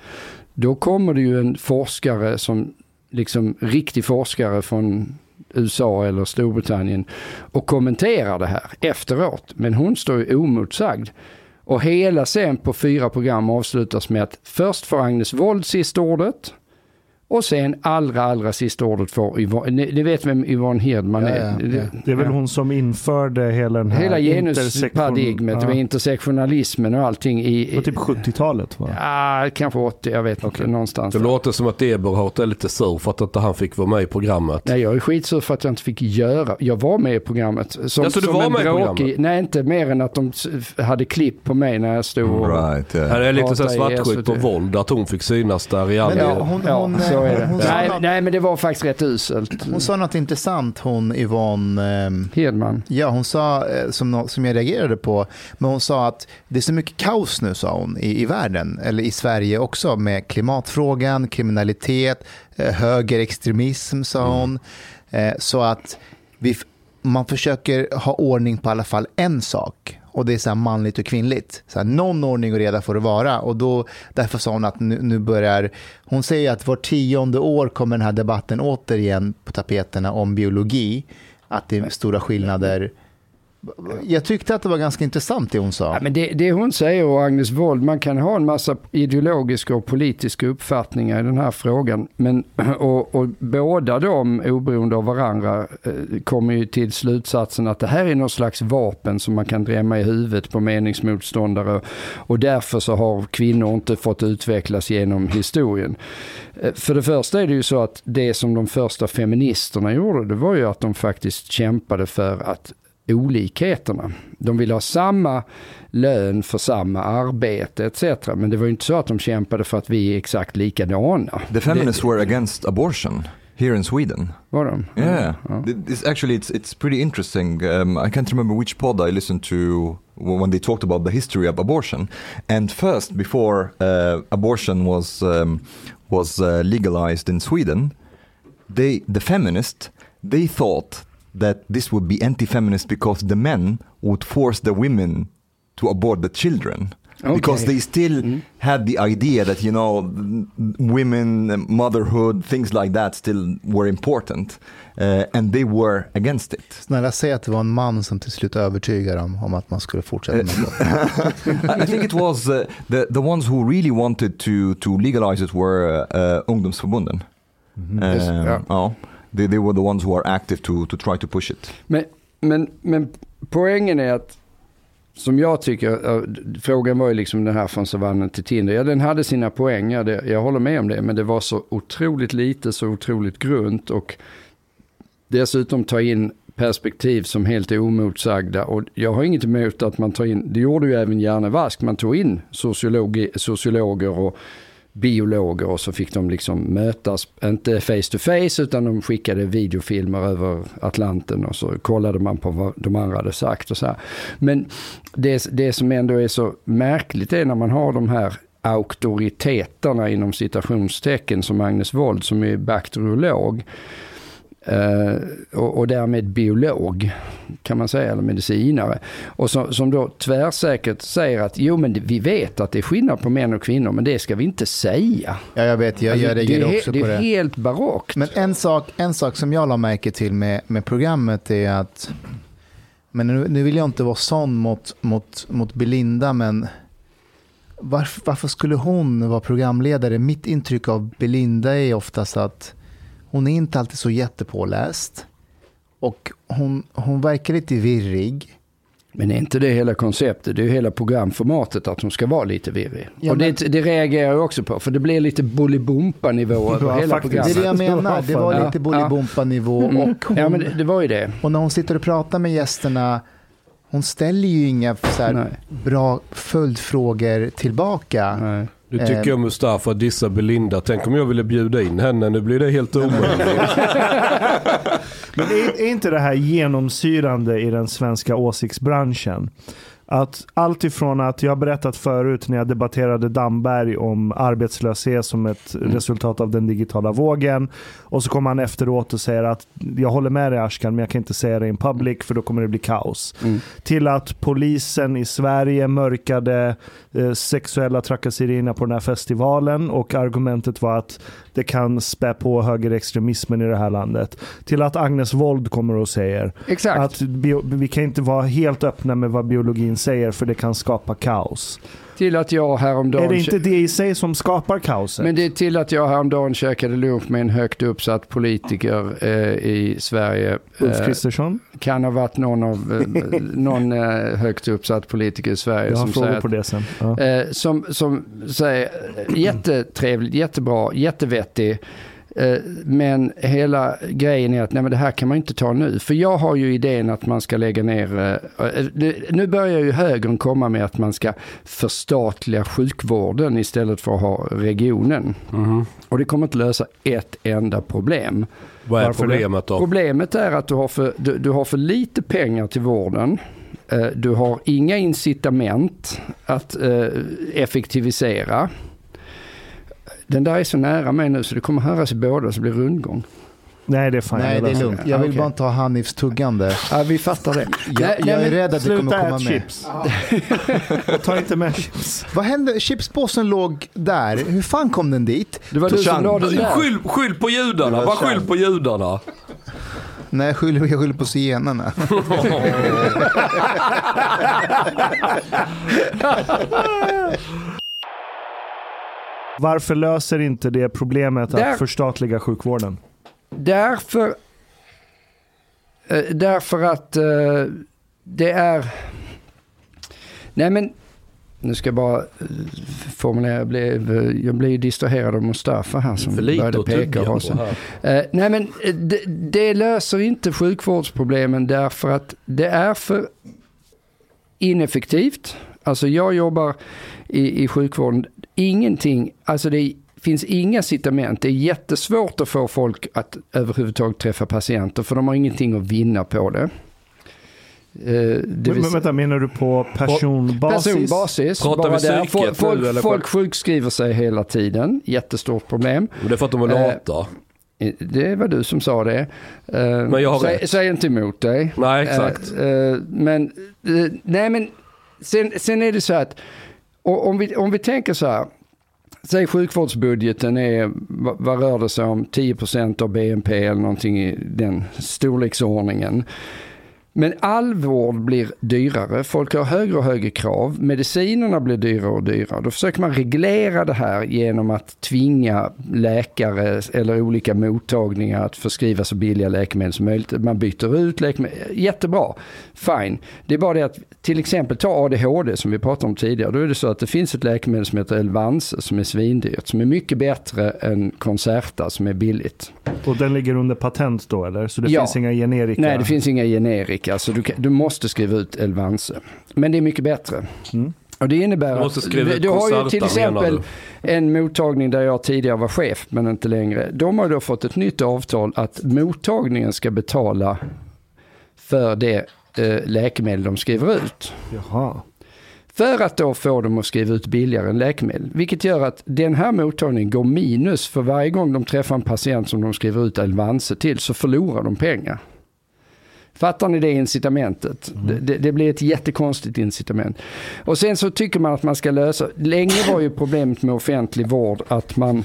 Då kommer det ju en forskare som, liksom riktig forskare från USA eller Storbritannien och kommenterar det här efteråt. Men hon står ju omotsagd. Och hela sen på fyra program avslutas med att först får Agnes Wold sista ordet. Och sen allra, allra sista ordet får Yvonne, ni, ni vet vem Yvonne Hirdman Ja, är? ja, ja. Det är väl Ja. hon som införde hela den här Hela genusparadigmet Ja. och intersektionalismen och allting i... Det var typ 70-talet va? Ja, kanske 80, jag vet inte, någonstans. Det där. låter som att Eberhardt är lite sur för att inte han fick vara med i programmet. Nej, jag är skitsur för att jag inte fick göra. Jag var med i programmet. Som, Ja, så du som var med i bråkig- programmet? Nej, inte mer än att de hade klipp på mig när jag stod och... Right, yeah. Här är lite så i svartsjukt på våld, att hon fick synas där i all... Men det- Ja, hon- ja hon- så är det. nej, nej, men det var faktiskt rätt uselt. Hon sa något intressant, hon Yvonne. ehm, Hedman. Ja, hon sa, eh, som, som jag reagerade på, men hon sa att det är så mycket kaos nu, sa hon, i, i världen, eller i Sverige också, med klimatfrågan, kriminalitet, eh, högerextremism, sa hon. Eh, så att vi, man försöker ha ordning på i alla fall en sak. Och det är så här manligt och kvinnligt. Så här, någon ordning och reda får det vara. Och då, därför sa hon att nu, nu börjar... Hon säger att var tionde år kommer den här debatten återigen på tapeterna om biologi. Att det är stora skillnader. Jag tyckte att det var ganska intressant det hon sa. Ja, men det, det hon säger och Agnes Wold, man kan ha en massa ideologiska och politiska uppfattningar i den här frågan. Men, och, och båda de, oberoende av varandra, eh, kommer ju till slutsatsen att det här är någon slags vapen som man kan drämma i huvudet på meningsmotståndare. Och därför så har kvinnor inte fått utvecklas genom historien. Eh, för det första är det ju så att det som de första feministerna gjorde, det var ju att de faktiskt kämpade för att olikheterna. De ville ha samma lön för samma arbete etc. Men det var ju inte så att de kämpade för att vi är exakt likadana. The feminists were against abortion here in Sweden. Var? Yeah, Ja. it's actually it's it's pretty interesting. Um, I can't remember which pod I listened to when they talked about the history of abortion. And first, before uh, abortion was um, was uh, legalized in Sweden, they the feminists they thought that this would be anti-feminist because the men would force the women to abort the children. Because Okay. they still had the idea that you know women, motherhood, things like that still were important, uh, and they were against it. Snälla säg att det var en man som till slut övertygade dem om att man skulle fortsätta med det. I think it was uh, the the ones who really wanted to to legalize it were uh, ungdomsförbunden. Yes, Um, yeah. ja they, they were the ones who are active to to try to push it. Men, men, men poängen är att, som jag tycker, frågan var ju liksom den här från savannen till Tinder. Ja, den hade sina poäng, ja, det, jag håller med om det. Men det var så otroligt lite, så otroligt grunt och dessutom ta in perspektiv som helt är omotsagda. Och jag har inget emot att man tar in, det gjorde ju även Janne Vask, man tog in sociologi, sociologer och biologer och så fick de liksom mötas, inte face to face utan de skickade videofilmer över Atlanten och så kollade man på vad de andra hade sagt och så här. Men det, det som ändå är så märkligt är när man har de här auktoriteterna inom citationstecken som Agnes Wold som är bakteriolog och, och därmed biolog kan man säga, eller medicinare. Och som, som då tvärsäkert säger att jo men det- vi vet att det är skillnad på män och kvinnor men det ska vi inte säga. Ja, jag vet, jag, Alltså, det, reagerar är, också det på är det. helt barockt. Men en sak, en sak som jag la märke till med, med programmet är att, men nu, nu vill jag inte vara sån mot, mot, mot Belinda, men varför, varför skulle hon vara programledare? Mitt intryck av Belinda är oftast att hon är inte alltid så jättepåläst. Och hon, hon verkar lite virrig. Men är inte det hela konceptet? Det är ju hela programformatet att hon ska vara lite virrig. Ja, och men- det, det reagerar jag också på, för det blir lite Bolibompa-nivå över Ja, hela faktiskt. Det är programmet. det jag menar, det var Ja, lite ja. Bolibompa-nivå. Mm. Och, hon, Ja, men det, det var ju det. och när hon sitter och pratar med gästerna, hon ställer ju inga så bra följdfrågor tillbaka. Nej. Du tycker jag Mustafa dissar Belinda. Tänk om jag ville bjuda in henne. Nu blir det helt omöjligt. Men är, är inte det här genomsyrande i den svenska åsiktsbranschen? Att allt ifrån att jag berättat förut när jag debatterade Damberg om arbetslöshet som ett resultat av den digitala vågen. Och så kommer han efteråt och säger att jag håller med dig Ashkan men jag kan inte säga det in public för då kommer det bli kaos. Mm. Till att polisen i Sverige mörkade eh, sexuella trakasserierna på den här festivalen och argumentet var att det kan spä på högerextremismen i det här landet. Till att Agnes Wold kommer och säger Exakt. att bio, vi kan inte vara helt öppna med vad biologin säger för det kan skapa kaos. Till att jag häromdagen... Är det inte det i sig som skapar kaoset? Men det är till att jag häromdagen käkade lunch med en högt uppsatt politiker eh, i Sverige. Ulf Eh, Kristersson? kan ha varit någon, av, eh, någon eh, högt uppsatt politiker i Sverige Jag har som frågor säger, på det sen. Ja. eh, som, som säger eh, jättetrevligt, jättebra, jättevettig. Eh, Men hela grejen är att nej, men det här kan man inte ta nu. För jag har ju idén att man ska lägga ner... eh, eh, Nu börjar ju högern komma med att man ska förstatliga sjukvården istället för att ha regionen. Mhm. Och det kommer inte lösa ett enda problem. Vad är Varför problemet då? Problemet är att du har för, du, du har för lite pengar till vården. Du har inga incitament att effektivisera. Den där är så nära mig nu så det kommer höras i båda så det blir rundgång. Nej, det är fan. Nej, jag det är lugnt. Jag vill Okej. bara inte ha Hanifs tuggande. Ja, vi fattar det. Jag, jag är rädd att det kommer komma med. chips. Ta inte med chips. Vad hände? Chipspåsen låg där. Hur fan kom den dit? Det var du som la den där. Skyll, skyll på judarna, bara skyll på judarna. Nej, jag skyller, jag skyller på zigenarna. Varför löser inte det problemet Där- att förstatliga sjukvården? Därför, eh, därför att eh, det är... Nej men nu ska jag bara eh, formulera, jag blev, jag blev distraherad av Mustafa här som började peka och nej men det, det löser inte sjukvårdsproblemen därför att det är för ineffektivt. Alltså jag jobbar i, i sjukvården, ingenting, alltså det finns inga incitament. Det är jättesvårt att få folk att överhuvudtaget träffa patienter för de har ingenting att vinna på det. Eh, det Men, vänta, menar du på personbasis? Personbasis. Pratar bara vi där. Folk, folk, eller? folk sjukskriver sig hela tiden. Jättestort problem. Men det är för att de är Eh, lata. Det var du som sa det. Eh, Men jag har säg, rätt. säg inte emot dig. Nej, exakt. Eh, eh, men, eh, nej men, sen, sen är det så att, och om vi, om vi tänker så här, säg sjukvårdsbudgeten är, vad, vad rör det sig om, 10% av BNP eller någonting i den storleksordningen. Men all vård blir dyrare, folk har högre och högre krav, medicinerna blir dyrare och dyrare. Då försöker man reglera det här genom att tvinga läkare eller olika mottagningar att förskriva så billiga läkemedel som möjligt. Man byter ut läkemedel, jättebra, fine. Det är bara det att till exempel ta ADHD som vi pratade om tidigare. Då är det så att det finns ett läkemedel som heter Elvanse som är svindyrt, som är mycket bättre än Concerta som är billigt. Och den ligger under patent då eller? Så det Ja. finns inga generika? Nej, det finns inga generika, så du, kan, du måste skriva ut Elvanse. Men det är mycket bättre. Mm. Och det innebär Du måste att skriva du, ut du har ju till exempel en mottagning där jag tidigare var chef, men inte längre. De har då fått ett nytt avtal att mottagningen ska betala för det eh, läkemedel de skriver ut. Jaha. För att då få dem att skriva ut billigare än läkemedel. Vilket gör att den här mottagningen går minus för varje gång de träffar en patient som de skriver ut Elvanse till så förlorar de pengar. Fattar ni det incitamentet? Det, det, det blir ett jättekonstigt incitament. Och sen så tycker man att man ska lösa, länge var ju problemet med offentlig vård att man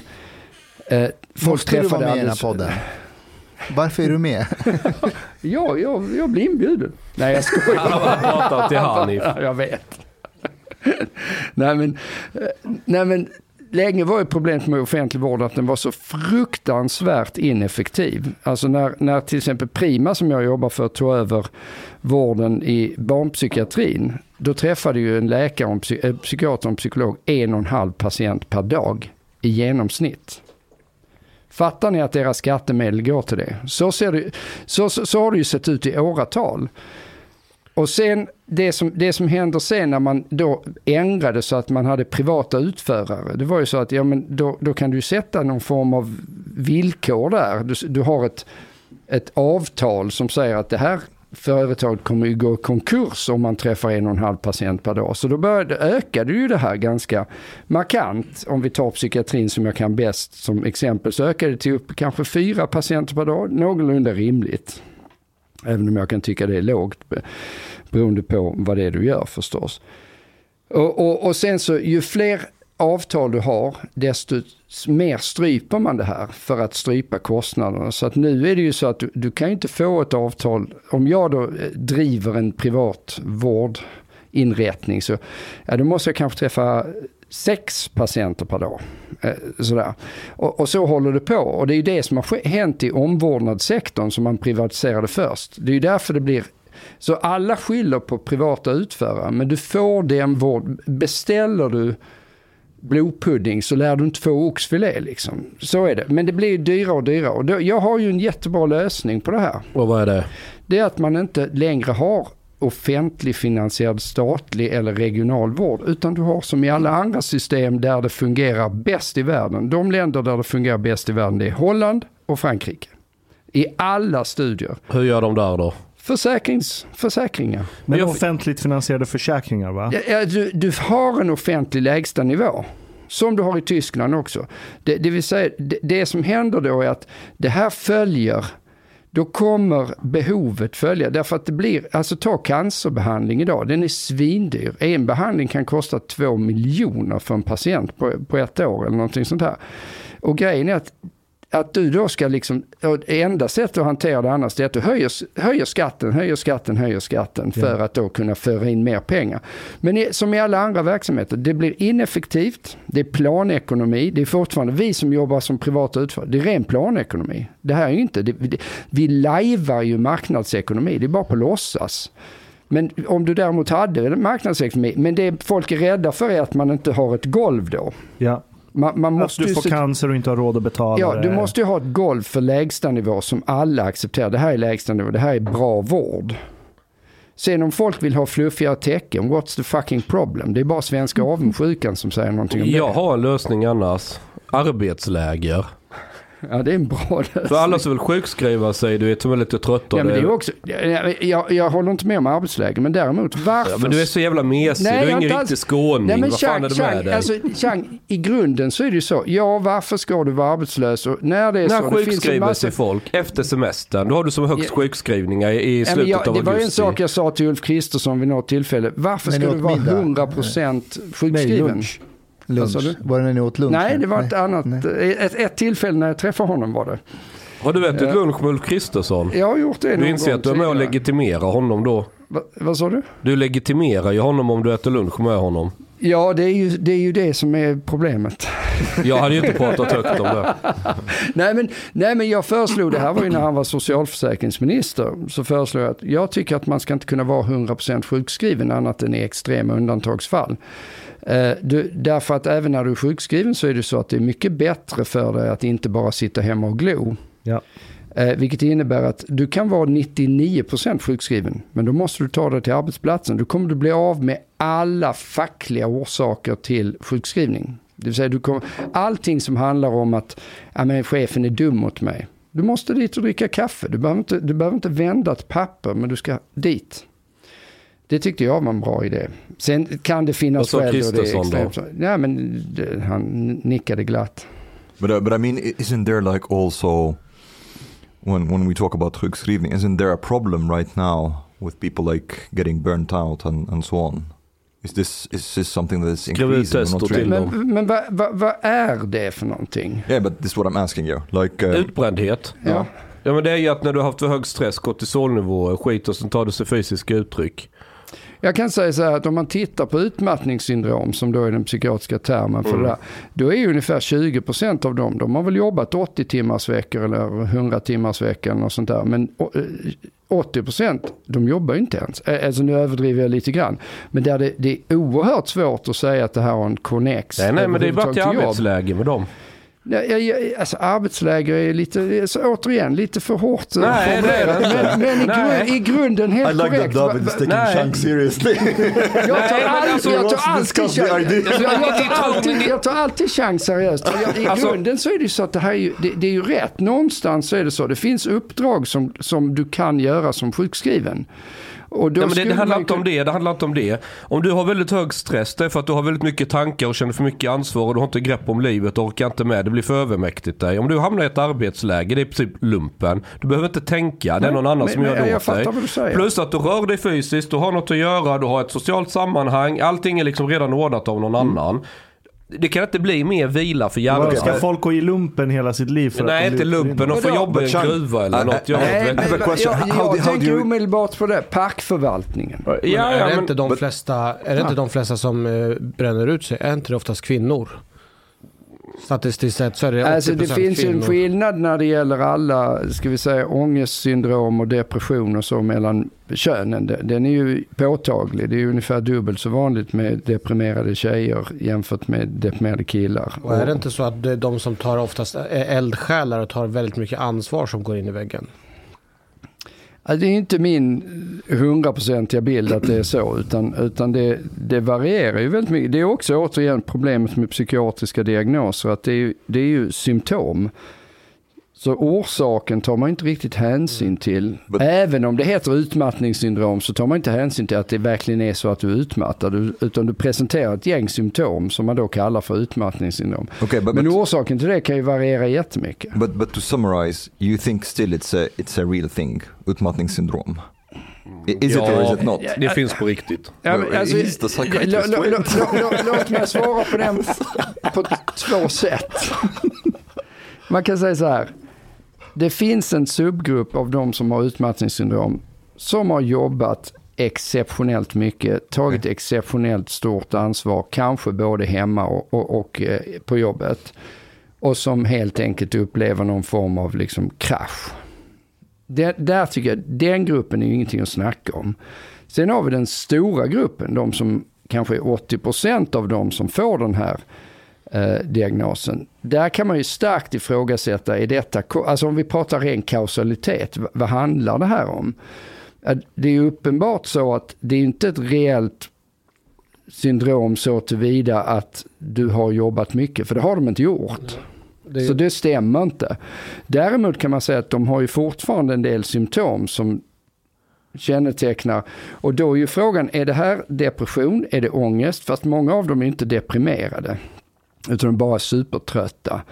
eh, folk Måste du vara träffade med i den här alldeles- podden? Varför är du med? Ja, jag, jag blir inbjuden. Nej jag skojar. Han har pratat till Hanif. Ja, jag vet. nej, men, eh, nej men länge var ju problemet med offentlig vård att den var så fruktansvärt ineffektiv. Alltså när, när till exempel Prima som jag jobbar för tog över vården i barnpsykiatrin. Då träffade ju en läkare, och en psy- eh, psykiater och en psykolog en och en halv patient per dag i genomsnitt. Fattar ni att deras skattemedel går till det? Så, ser det, så, så, så har det ju sett ut i åratal. Och sen det som, det som händer sen när man då ändrade så att man hade privata utförare. Det var ju så att ja, men då, då kan du sätta någon form av villkor där. Du, du har ett, ett avtal som säger att det här företaget kommer ju gå i konkurs om man träffar en och en halv patient per dag. Så då började, ökade ju det här ganska markant. Om vi tar psykiatrin som jag kan bäst som exempel så ökade det till upp kanske fyra patienter per dag. Någorlunda rimligt. Även om jag kan tycka det är lågt beroende på vad det är du gör förstås. Och, och, och sen så ju fler avtal du har desto mer stryper man det här för att strypa kostnaderna. Så att nu är det ju så att du, du kan ju inte få ett avtal, om jag då eh, driver en privat vårdinrättning så ja, då måste jag kanske träffa sex patienter per dag. Eh, sådär. Och, och så håller det på. Och det är ju det som har hänt i omvårdnadssektorn som man privatiserade först. Det är ju därför det blir så alla skyller på privata utförare, men du får den vård. Beställer du blodpudding så lär du inte få oxfilé liksom. Så är det. Men det blir dyrare och dyrare. Och då, jag har ju en jättebra lösning på det här. Och vad är det? Det är att man inte längre har offentlig finansierad statlig eller regional vård. Utan du har som i alla andra system där det fungerar bäst i världen. De länder där det fungerar bäst i världen det är Holland och Frankrike. I alla studier. Hur gör de där då? Försäkrings, försäkringar. Men offentligt finansierade försäkringar va? Du, du har en offentlig lägstanivå. Som du har i Tyskland också. Det, det vill säga, det, det som händer då är att det här följer, då kommer behovet följa. Därför att det blir, alltså ta cancerbehandling idag, den är svindyr. En behandling kan kosta två miljoner för en patient på, på ett år eller någonting sånt här. Och grejen är att att du då ska liksom, enda sättet att hantera det annars är att du höjer, höjer skatten, höjer skatten, höjer skatten för att då kunna föra in mer pengar. Men som i alla andra verksamheter, det blir ineffektivt, det är planekonomi, det är fortfarande vi som jobbar som privata utförare, det är ren planekonomi. Det här är ju inte, det, det, vi lajvar ju marknadsekonomi, det är bara på låtsas. Men om du däremot hade marknadsekonomi, men det folk är rädda för är att man inte har ett golv då. Ja. Man, man Att måste du ju får se- cancer och inte har råd att betala Ja, du måste ju ha ett golv för lägstanivå som alla accepterar. Det här är lägstanivå, det här är bra vård. Sen om folk vill ha fluffigare tecken, what's the fucking problem? Det är bara svenska avundsjukan som säger någonting om Jag det. har en lösning annars. Arbetsläger. Ja, det är en bra lösning. För alla som vill sjukskriva sig, du vet, som är lite trötta. Ja, men det är också, jag, jag, jag håller inte med om arbetsläge, men däremot varför... Ja, men du är så jävla mesig. Nej, du är ingen inte riktig alls- skåning. Nej, men Vad fan är det med Chang, dig? alltså, Chang, i grunden så är det ju så. Ja, varför ska du vara arbetslös? Och när det är När så. En sjukskriver massa... sig folk efter semestern, då har du som högst Ja. sjukskrivningar i, i Ja, men slutet jag, av det var ju en augusti. sak jag sa till Ulf Kristersson vid något tillfälle. Varför Men ska du vara middag? 100% Nej, sjukskriven? lunch. Lunch. Var det när ni åt lunch? Nej, det var ett annat. Nej. Ett, ett tillfälle när jag träffade honom var det. Har du ätit Ja. lunch med Ulf Kristersson? Jag har gjort det Du någon inser gång att du är med och legitimerar honom då? Va, vad sa du? Du legitimerar ju honom om du äter lunch med honom. Ja, det är, ju, det är ju det som är problemet. Jag hade ju inte pratat högt om det. nej, men, nej, men jag föreslog, det här var ju när han var socialförsäkringsminister, så föreslog jag att jag tycker att man ska inte kunna vara 100% sjukskriven annat än i extrema undantagsfall. Eh, du, därför att även när du är sjukskriven så är det så att det är mycket bättre för dig att inte bara sitta hemma och glo. Ja. Eh, vilket innebär att du kan vara 99% sjukskriven, men då måste du ta dig till arbetsplatsen. Då kommer du bli av med alla fackliga orsaker till sjukskrivning. Det vill säga, du kommer, allting som handlar om att ja, men chefen är dum mot mig. Du måste dit och dricka kaffe. Du behöver, inte, du behöver inte vända ett papper, men du ska dit. Det tyckte jag var en bra idé. Sen kan det finnas Vad sa skäl det är Kristersson då? Ja, men det, han nickade glatt. But uh, but I mean, isn't there like also when when we talk about sjukskrivning, isn't there a problem right now with people like getting burnt out and, and so on? Is this is this something that is increasing till. Men, men vad vad- vad är det för någonting? Yeah, but this is what I'm asking you. Like, uh, Utbrändhet. Ja. Ja men det är ju att när du har haft för hög stress, kortisolnivåer, skit och sen tar det sig fysiska uttryck. Jag kan säga så här att om man tittar på utmattningssyndrom som då är den psykiatriska termen för det där. Då är ungefär 20% av dem, de har väl jobbat 80 timmars veckor eller 100 timmars veckor eller något sånt där. Men å- eh, 80% de jobbar ju inte ens. Alltså nu överdriver jag lite grann. Men där det, det är oerhört svårt att säga att det här har en connex. Nej nej men det är bara till arbetsläge med dem. Jag, jag, alltså arbetsläger är lite, det är så, återigen lite för hårt eh, Nej, det är det formulerat. inte. Men, men i, grund, i grunden helt korrekt. Va- va- Nej. seriously. Jag tar, Nej, men all, alltså, jag tar alltid chans. idea. Jag, jag, tar alltid, chans seriöst. I Alltså- grunden så är det ju så att det här är ju, det, det är ju rätt. Någonstans så är det så. Det finns uppdrag som, som du kan göra som sjukskriven. Och då Ja, men det, det handlar inte om det, det handlar inte om det. Om du har väldigt hög stress, det är för att du har väldigt mycket tankar och känner för mycket ansvar och du har inte grepp om livet och orkar inte med. Det blir för övermäktigt dig. Om du hamnar i ett arbetsläge, det är i princip lumpen. Du behöver inte tänka, det är någon annan men- som men gör jag det åt fattar dig. Plus att du rör dig fysiskt, du har något att göra, du har ett socialt sammanhang. Allting är liksom redan ordnat av någon Mm. annan. Det kan inte bli mer vila för. Vad, Ska folk gå i lumpen hela sitt liv för Nej, att inte lumpen. De får jobba i en gruva eller I- något. Jag vet Nej, men question. jag, How jag do- how tänker you- omedelbart på det. Parkförvaltningen. Ja, Men ja, är det men- inte de but- flesta, är det inte de flesta som eh, bränner ut sig? Är inte det oftast kvinnor? Statistiskt sett så är det 80% Alltså det finns ju en skillnad när det gäller alla, ska vi säga ångestsyndrom och depression och så mellan könen. Den- är ju påtaglig. Det är ju ungefär dubbelt så vanligt med deprimerade tjejer jämfört med deprimerade killar. Och är det inte så att det är de som tar oftast är eldsjälar och tar väldigt mycket ansvar som går in i väggen? Det är inte min hundraprocentiga bild att det är så, utan, utan det, det varierar ju väldigt mycket. Det är också återigen problemet med psykiatriska diagnoser, att det är, ju- det är ju symptom. Så orsaken tar man inte riktigt hänsyn till. But- Även om det heter utmattningssyndrom så tar man inte hänsyn till att det verkligen är så att du är utmattad. Utan du presenterar ett gäng symptom som man då kallar för utmattningssyndrom. Okay, but, Men but, orsaken till det kan ju variera jättemycket. but but to summarize, you think still it's a it's a real thing, utmattningssyndrom. I- Is it or is it not? Det finns på riktigt. Ja, men, alltså, Låt mig svara på den på två sätt. Man kan säga så här. Det finns en subgrupp av de som har utmattningssyndrom som har jobbat exceptionellt mycket, tagit exceptionellt stort ansvar, kanske både hemma och, och, och eh, på jobbet. Och som helt enkelt upplever någon form av liksom krasch. Det, där tycker jag, den gruppen är ju ingenting att snacka om. Sen har vi den stora gruppen, de som kanske är 80% av de som får den här eh, diagnosen. Där kan man ju starkt ifrågasätta, är detta, alltså om vi pratar ren kausalitet, vad handlar det här om? Det är ju uppenbart så att det är inte ett reellt syndrom så tillvida att du har jobbat mycket, för det har de inte gjort. Det är- Så det stämmer inte. Däremot kan man säga att de har ju fortfarande en del symptom som kännetecknar. Och då är ju frågan, är det här depression? Är det ångest? Fast många av dem är inte deprimerade. Utan de är bara supertrötta.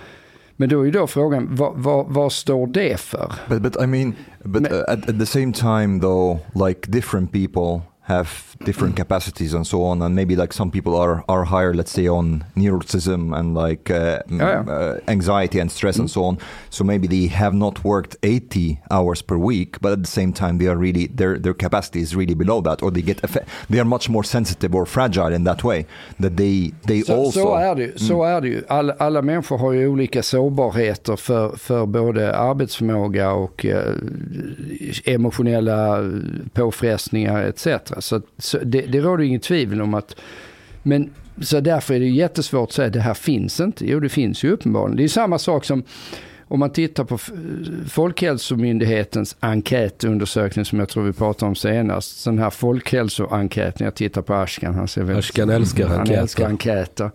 Men då är ju då frågan, vad, vad, vad står det för? But but I mean, but Ma- uh, at, at the same time though, like different people have different capacities and so on, and maybe like some people are are higher, let's say, on neuroticism and like uh, m- Yeah, uh, anxiety and stress and so on. So maybe they have not worked 80 hours per week, but at the same time they are really their their capacity is really below that, or they get they are much more sensitive or fragile in that way that they they Så, also. så är det ju. Så är det ju. Alla, alla människor har ju olika sårbarheter för, för både arbetsförmåga och eh, emotionella påfrestningar etc. Så, att- så det, det råder inget tvivel om att... Men så därför är det jättesvårt att säga att det här finns inte. Jo, det finns ju uppenbarligen. Det är samma sak som om man tittar på Folkhälsomyndighetens enkätundersökning som jag tror vi pratade om senast. Den här folkhälsoenkäten, jag tittar på Ashkan, han ser väldigt... Ashkan älskar han enkäter. älskar enkäter.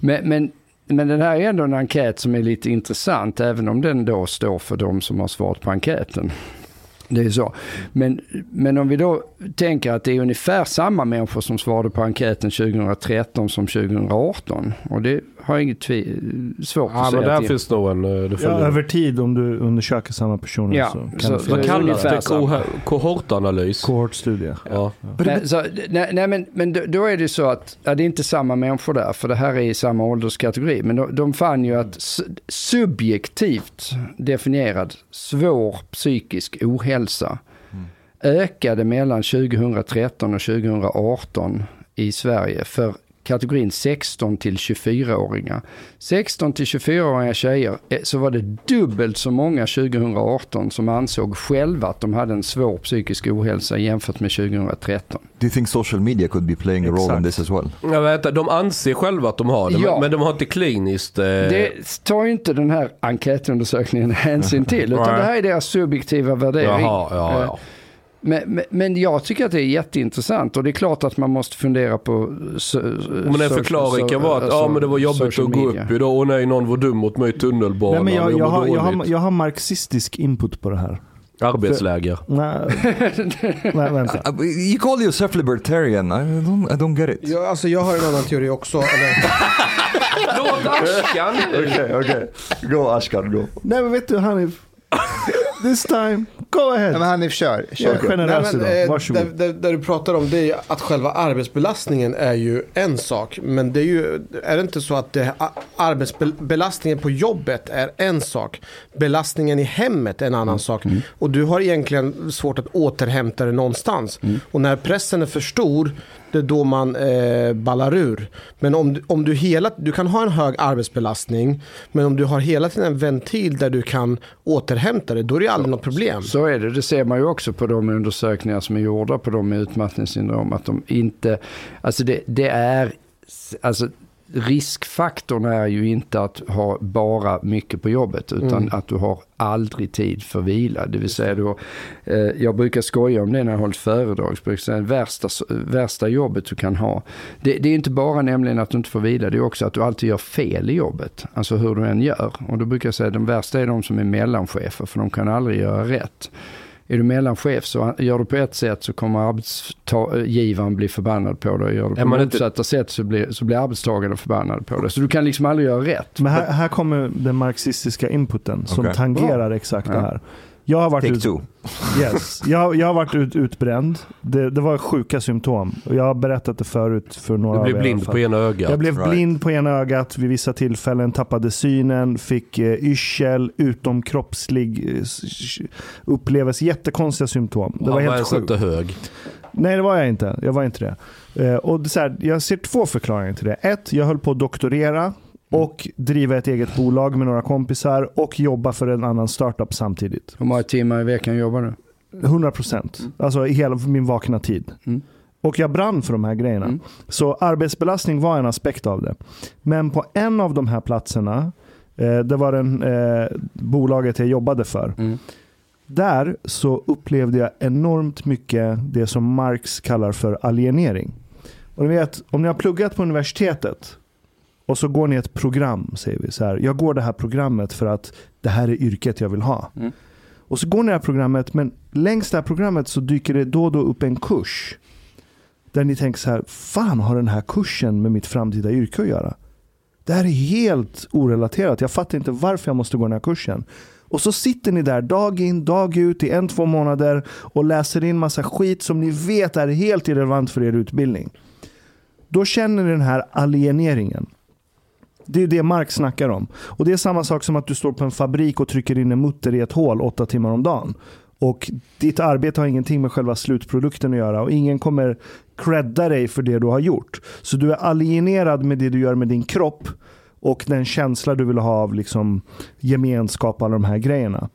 Men, men, men den här är ändå en enkät som är lite intressant, även om den då står för de som har svarat på enkäten. Det är så. Men, men om vi då tänker att det är ungefär samma människor som svarade på enkäten 2013 som 2018. Och det har jag inget tvi- svårt Ja, att men säga. där till. finns nog en... eh, Ja, över tid om du undersöker samma personer Ja, så kan så- det så Vad kallas det? Kohor- Kohortanalys? kohortstudie. Ja. Nej, så, nej, nej, men, men då, är det så att ja, det är inte samma människor där, för det här är i samma ålderskategori. Men de, de fann ju att subjektivt definierad svår psykisk ohälsa ökade mellan 2013 och 2018 i Sverige för kategorin 16 till 24-åringar. 16 till 24-åriga tjejer eh, så var det dubbelt så många 2018 som ansåg själva att de hade en svår psykisk ohälsa jämfört med 2013. Do you think social media could be playing a role in Exakt. this as well? Jag vet, inte, de anser själva att de har det, Ja. men, de har inte kliniskt... Eh, Det tar ju inte den här enkätundersökningen hänsyn till, utan det här är deras subjektiva värdering. Jaha, ja, ja. Men, men, men jag tycker att det är jätteintressant och det är klart att man måste fundera på... So, Men en förklaring kan vara att ja, men det var jobbigt att gå upp idag. Åh nej, någon var dum mot mig i tunnelbanan. Nej, men jag, jag jag, har, jag, har, jag har marxistisk input på det här. Arbetsläger. Nej, nej vänta. Uh, You call yourself libertarian. I don't, I don't get it. Ja, alltså jag har en annan teori också. Eller, Låt Ashkan! Okay, okay. Go Ashkan, go. Nej men vet du Hanif. This time, go Nej, ahead. men Hanif, kör. Jag kör. är generös Nej, idag. eh, Varsågod. Det, det, det du pratar om det är att själva arbetsbelastningen är ju en sak. Men det är ju, är det inte så att det, arbetsbelastningen på jobbet är en sak. Belastningen i hemmet är en annan sak. Och du har egentligen svårt att återhämta det någonstans. Och när pressen är för stor, det är då man eh, ballar ur. Men om, du- om du hela, du kan ha en hög arbetsbelastning, men om du har hela tiden en ventil där du kan återhämta dig då är det aldrig något problem. Så är det. Det ser man ju också på de undersökningar som är gjorda på de med utmattningssyndrom. Att de inte, alltså det, det är, alltså riskfaktorn är ju inte att ha bara mycket på jobbet utan Mm. att du har aldrig tid för vila. Det vill säga då, eh, jag brukar skoja om det när jag har hållit föredrag. Jag säga, värsta, värsta jobbet du kan ha. Det, det är inte bara nämligen att du inte får vila, det är också att du alltid gör fel i jobbet. Alltså hur du än gör. Och då brukar jag säga att de värsta är de som är mellanchefer för de kan aldrig göra rätt. Är du mellanchef så gör du på ett sätt så kommer arbetsgivaren bli förbannad på dig. Gör du på man inte- motsatta sätt så blir, så blir arbetstagaren förbannad på dig. Så du kan liksom aldrig göra rätt. Men här, här kommer den marxistiska inputen som Okej. tangerar exakt Ja. det här. Jag har varit Take ut, two. yes, jag, jag har varit ut, utbränd. Det, det var sjuka symptom. Jag har berättat det förut för några Du av blev er blind på ena ögat. Jag blev Right. blind på ena ögat vid vissa tillfällen, tappade synen, fick eh, yrsel, utomkroppslig eh, upplevelse, jättekonstiga symptom. Det Han var var helt sjukt. inte hög. Nej, det var jag inte. Jag var inte det. Eh, och det så här, jag ser två förklaringar till det. Ett, jag höll på att doktorera och driva ett eget bolag med några kompisar och jobba för en annan startup samtidigt. Hur många timmar i veckan jobbar du? 100 procent. Alltså i hela min vakna tid. Mm. Och jag brann för de här grejerna. Mm. Så arbetsbelastning var en aspekt av det. Men på en av de här platserna, eh, det var den, eh, bolaget jag jobbade för. Mm. Där så upplevde jag enormt mycket det som Marx kallar för alienering. Och ni vet, om ni har pluggat på universitetet och så går ni ett program, säger vi så här. Jag går det här programmet för att det här är yrket jag vill ha. Mm. Och så går ni det här programmet, men längs det här programmet så dyker det då och då upp en kurs. Där ni tänker så här, fan har den här kursen med mitt framtida yrke att göra? Det här är helt orelaterat. Jag fattar inte varför jag måste gå den här kursen. Och så sitter ni där dag in, dag ut i en, två månader och läser in massa skit som ni vet är helt irrelevant för er utbildning. Då känner ni den här alieneringen. Det är det Marx snackar om. Och det är samma sak som att du står på en fabrik och trycker in en mutter i ett hål åtta timmar om dagen. Och ditt arbete har ingenting med själva slutprodukten att göra och ingen kommer credda dig för det du har gjort. Så du är alienerad med det du gör med din kropp och den känsla du vill ha av liksom gemenskap och alla de här grejerna.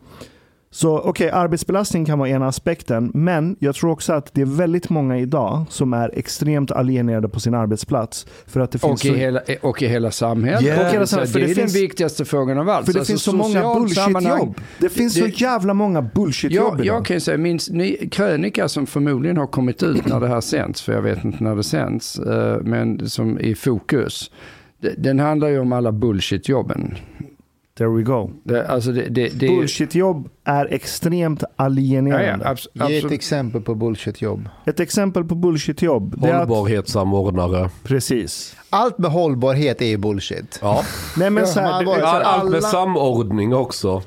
Så okej, arbetsbelastning kan vara ena aspekten, men jag tror också att det är väldigt många idag som är extremt alienerade på sin arbetsplats. För att det finns Och i, så- hela, och i hela samhället. Yeah. Och hela samhället, för det är det den finns- viktigaste frågan av allt. För det Alltså, finns så många bullshit-jobb. Det finns Det- så jävla många bullshit-jobb Jag, idag. jag kan ju säga, min ny krönika som förmodligen har kommit ut när det här sänds, för jag vet inte när det sänds, eh, men som i fokus. Den handlar ju om alla bullshit-jobben. There we go. Det, alltså det, det, det, Bullshit-jobb är extremt Ja, ja, alienerande. abs- Ge ett exempel på bullshitjobb. Ett exempel på bullshit-jobb. Att, Hållbarhetssamordnare. precis. Allt med hållbarhet är ju bullshit. Ja. Nej men Ja, så här, Ja, allt med alla- samordning också.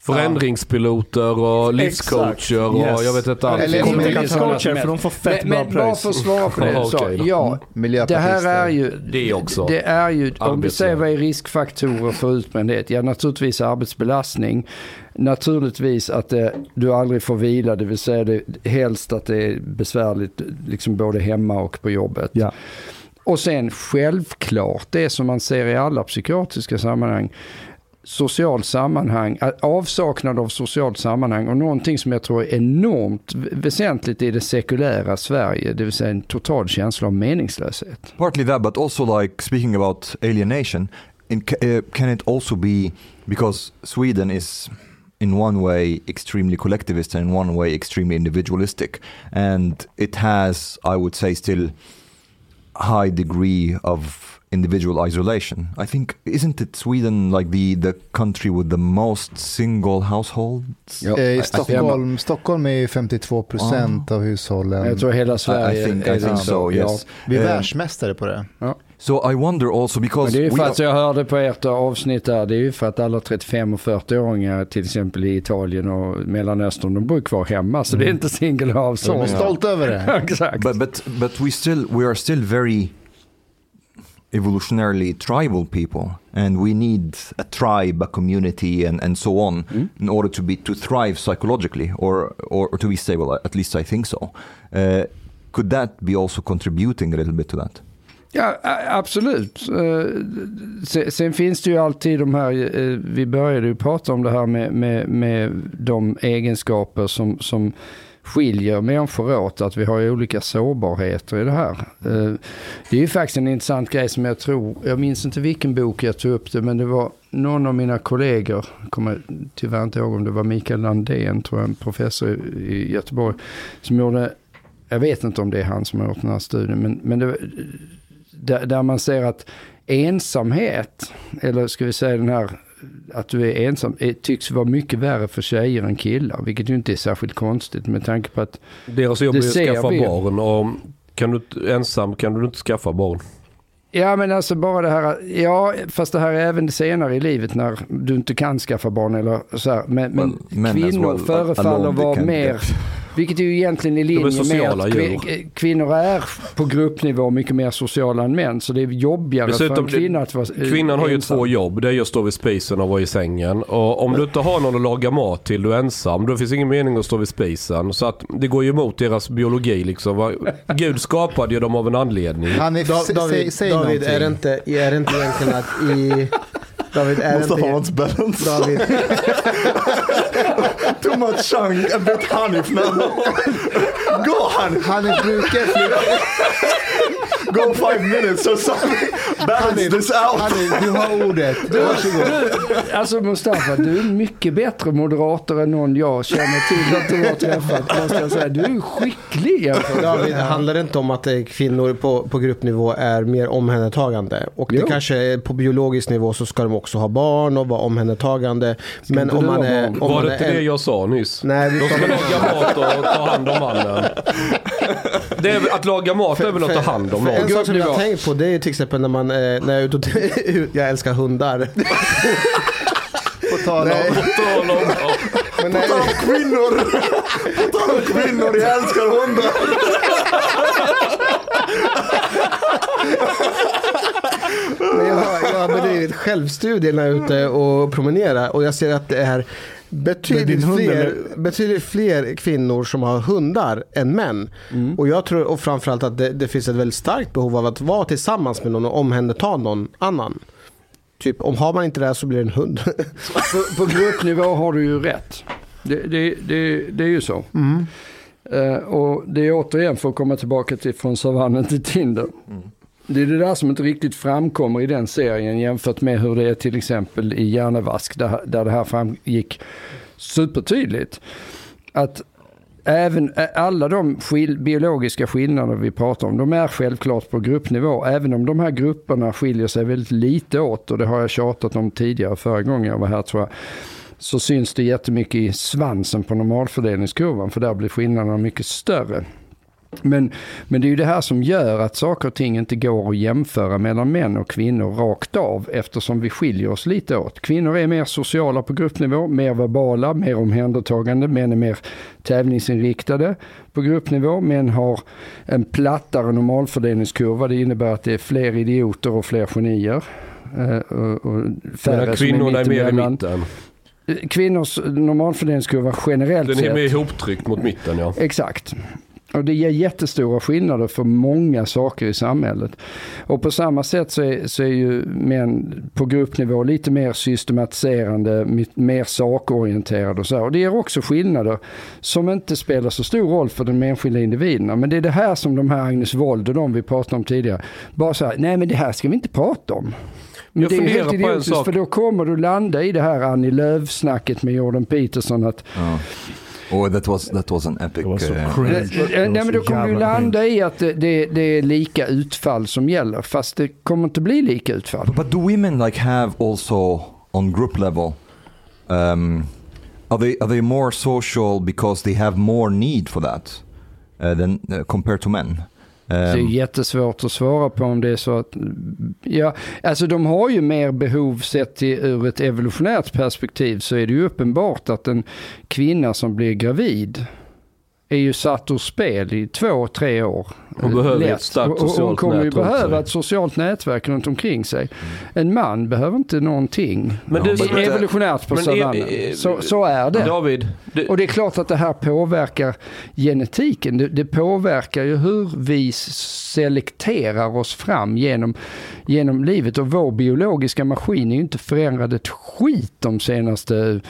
Förändringspiloter och livscoacher och Yes. jag vet inte allt. Eller- kommunikationscoacher för de får fett men, bra men bara pröjs. för att svara på det. Så, okej då. ja, det Miljöpartister. här är ju... Det också. Det är ju, om du Arbetsliv. säger vad är riskfaktorer för utbrändhet? Ja, naturligtvis arbetsbelastning. Naturligtvis att det, du aldrig får vila, det vill säga det, helst att det är besvärligt liksom både hemma och på jobbet. Ja. Och sen självklart, det som man ser i alla psykiatriska sammanhang, socialt sammanhang, eh, avsaknad av socialt sammanhang och någonting som jag tror är enormt väsentligt i det sekulära Sverige, det vill säga en total känsla av meningslöshet. Partly that, but also like speaking about alienation, in, uh, eh, can it also be because Sweden is in one way extremely collectivist and in one way extremely individualistic, and it has, I would say, still high degree of individual isolation. I think isn't it Sweden like the the country with the most single households? Ja. Eh, I- I I Stockholm, Stockholm är ju 52 procent av hushållen. Jag tror hela I, Sverige I think är I think so. Ja. Yes. Vi är Um, världsmästare på det. so I wonder also Men because det är ju we för are- att jag hörde på ert avsnitt där, det är ju för att alla 35 och 40-åringar till exempel i Italien och Mellanöstern, de bor kvar hemma så det är inte single De är stolta över det. Exakt. but but but we still we are still very evolutionarily tribal people and we need a tribe a community and, and so on in order to be to thrive psychologically or, or or to be stable at least i think so. Uh, could that be also contributing a little bit to that? Ja, absolut. Eh, se- Sen finns det ju alltid de här, eh, vi började ju prata om det här med, med, med de egenskaper som, som skiljer människor åt, att vi har olika sårbarheter i det här. Eh, det är ju faktiskt en intressant grej som jag tror, jag minns inte vilken bok jag tog upp det, men det var någon av mina kollegor, kommer tyvärr inte ihåg om det var Mikael Landén, tror jag, en professor i Göteborg, som gjorde, jag vet inte om det är han som har gjort den här studien, men, men det, eh, där, där man ser att ensamhet, eller ska vi säga den här att du är ensam, är, tycks vara mycket värre för tjejer än killar. Vilket ju inte är särskilt konstigt med tanke på att Deras jobb Det är att skaffa vi. barn och kan du ensam kan du inte skaffa barn. Ja men alltså bara det här, ja fast det här är även senare i livet när du inte kan skaffa barn eller så här. Men, men men kvinnor well, förefaller vara mer, get. Vilket är ju egentligen i är linje med sociala att djur. kvin- kvinnor är på gruppnivå mycket mer sociala än män. Så det är jobbigare för Dessutom, en kvinna att vara eh, Kvinnan har ju ensam. två jobb. Det är just stå vid spisen och vara i sängen. Och om du inte har någon att laga mat till, du är ensam, då finns ingen mening att stå vid spisen. Så att det går ju emot deras biologi liksom. Gud skapade ju dem av en anledning. Hanif, Da, David, säg David någonting. är, det inte, är det inte egentligen att i... David, är Måste inte... ha balance. David, Too much chunk, a bit Hanif now. Go Hanif, Han brukar flyga. Go five minutes or something. Balance this out. Hanif, du har ordet. Varsågod. Du, alltså Mustafa, du är mycket bättre moderator än någon jag känner till att du har träffat. Måste jag säga. Du är skicklig jämfört David, handlar det inte om att eh, kvinnor på, på gruppnivå är mer omhändertagande? Och det Jo. kanske är på biologisk nivå så ska de också ha barn och vara omhändertagande. Men inte om du man är... Om Var man det inte det jag sa nyss? Nej, vi De ska laga mat och ta hand om mannen. Det är, väl- att laga mat är väl att ta hand om För en sak som jag har tänkt på det är till exempel när man, eh, när jag är ute och, jag älskar hundar. På tal om. Nej. På tal om- Men Kvinnor! På tal om kvinnor, jag älskar hundar. Men jag, har, jag har bedrivit självstudier när jag är ute och promenerar och jag ser att det är betydligt hund, fler, eller? betydligt fler kvinnor som har hundar än män. Och jag tror och framförallt att det, det finns ett väldigt starkt behov av att vara tillsammans med någon och omhänderta någon annan. Typ om har man inte det här så blir det en hund. på, på gruppnivå har du ju rätt. Det, det, det, det är ju så. Eh, och det är återigen för att komma tillbaka till från savannen till Tinder. Det är det där som inte riktigt framkommer i den serien jämfört med hur det är till exempel i Hjärnevask där, där det här framgick supertydligt. Att även alla de skil, biologiska skillnader vi pratar om, de är självklart på gruppnivå. Även om de här grupperna skiljer sig väldigt lite åt och det har jag tjatat om tidigare förra gången jag var här tror jag. Så syns det jättemycket i svansen på normalfördelningskurvan för där blir skillnaderna mycket större. Men, men det är ju det här som gör att saker och ting inte går att jämföra mellan män och kvinnor rakt av eftersom vi skiljer oss lite åt. Kvinnor är mer sociala på gruppnivå, mer verbala, mer omhändertagande, män är mer tävlingsinriktade på gruppnivå. Män har en plattare normalfördelningskurva, det innebär att det är fler idioter och fler genier. Eh, och, och färre kvinnorna är mer i mitten. Kvinnors normalfördelningskurva generellt Den är sett. mer ihoptryckt mot mitten ja. Exakt. Och det ger jättestora skillnader för många saker i samhället. Och på samma sätt så är, så är ju män på gruppnivå lite mer systematiserande, mer sakorienterade och så. här. Och det ger också skillnader som inte spelar så stor roll för de enskilda individerna. Men det är det här som de här Agnes Wold och de vi pratade om tidigare, bara så här, nej men det här ska vi inte prata om. Men Jag det är helt idiotiskt för då kommer du landa i det här Annie Lööf-snacket med Jordan Peterson att Oh, that was that was an epic. Det var så uh, cringe. Det var Nej men då kommer du jävla landa i att det, det, det är lika utfall som gäller. Fast det kommer inte bli lika utfall. But do women like have also on group level? Um, are they are they more social because they have more need for that uh, than uh, compared to men? Det är Um, jättesvårt att svara på om det är så att, ja, alltså de har ju mer behov sett till, ur ett evolutionärt perspektiv så är det ju uppenbart att en kvinna som blir gravid är ju satt ur spel i två, tre år. Hon behöver Lätt. ett starkt och Hon socialt kommer ju behöva ett socialt nätverk runt omkring sig. En man behöver inte någonting. Men det är Evolutionärt på savannen. Så, så är det. David, det, Och det är klart att det här påverkar genetiken. Det, det påverkar ju hur vi selekterar oss fram genom, genom livet. Och vår biologiska maskin är ju inte förändrad ett skit de senaste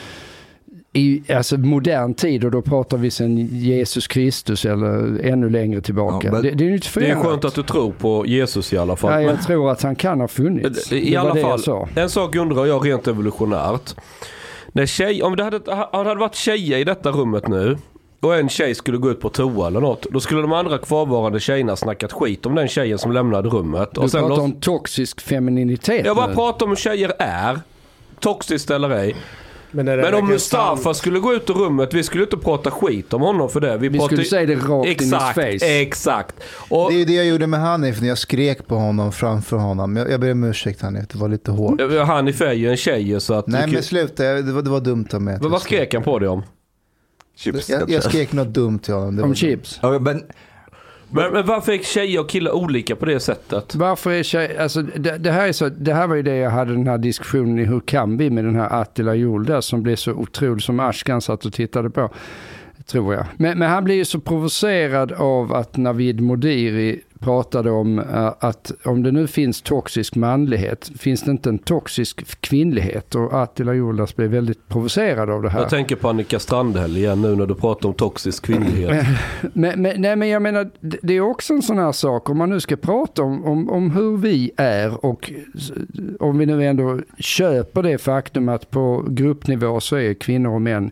i alltså modern tid och då pratar vi sen Jesus Kristus eller ännu längre tillbaka. Ja, men- det, det är ju inte det är skönt att du tror på Jesus i alla fall. Ja, Men- jag tror att han kan ha funnits. I det alla det fall, en sak undrar jag rent evolutionärt. När tjej, om det hade, om det hade varit tjejer i detta rummet nu och en tjej skulle gå ut på toa eller något. Då skulle de andra kvarvarande tjejerna snackat skit om den tjejen som lämnade rummet. Du Och sen pratar låts- om toxisk femininitet jag bara pratar om hur tjejer är. Toxiskt eller ej. Men, Men om Mustafa sant? skulle gå ut ur rummet, vi skulle inte prata skit om honom för det. Vi, Vi pratar skulle säga det rakt in i exakt, face. Exakt. Och, Det är ju det jag gjorde med Hanif när jag skrek på honom framför honom. Jag, jag ber om ursäkt Hanif, det var lite hårt. Hanif är ju en tjej så att... Nej men sluta, jag- det var, det var dumt av mig. Men vad skrek han på dig om? chips. Jag, jag skrek något dumt till honom. Det Om var- chips. Okay, but men, men varför är tjejer och killar olika på det sättet? Varför är tjejer, alltså det, det, här är så, det här var ju det jag hade den här diskussionen i Hur kan vi med den här Attila Jolda som blev så otrolig som Ashkan satt och tittade på. Tror jag. Men, men han blir ju så provocerad av att Navid Modiri pratade om eh, att om det nu finns toxisk manlighet, finns det inte en toxisk kvinnlighet? Och Attila Jolas blev väldigt provocerad av det här. Jag tänker på Annika Strandhäll igen nu när du pratar om toxisk kvinnlighet. Men, men, nej, men jag menar, det- är också en sån här sak, om man nu ska prata om, om, om hur vi är och om vi nu ändå köper det faktum att på gruppnivå så är kvinnor och män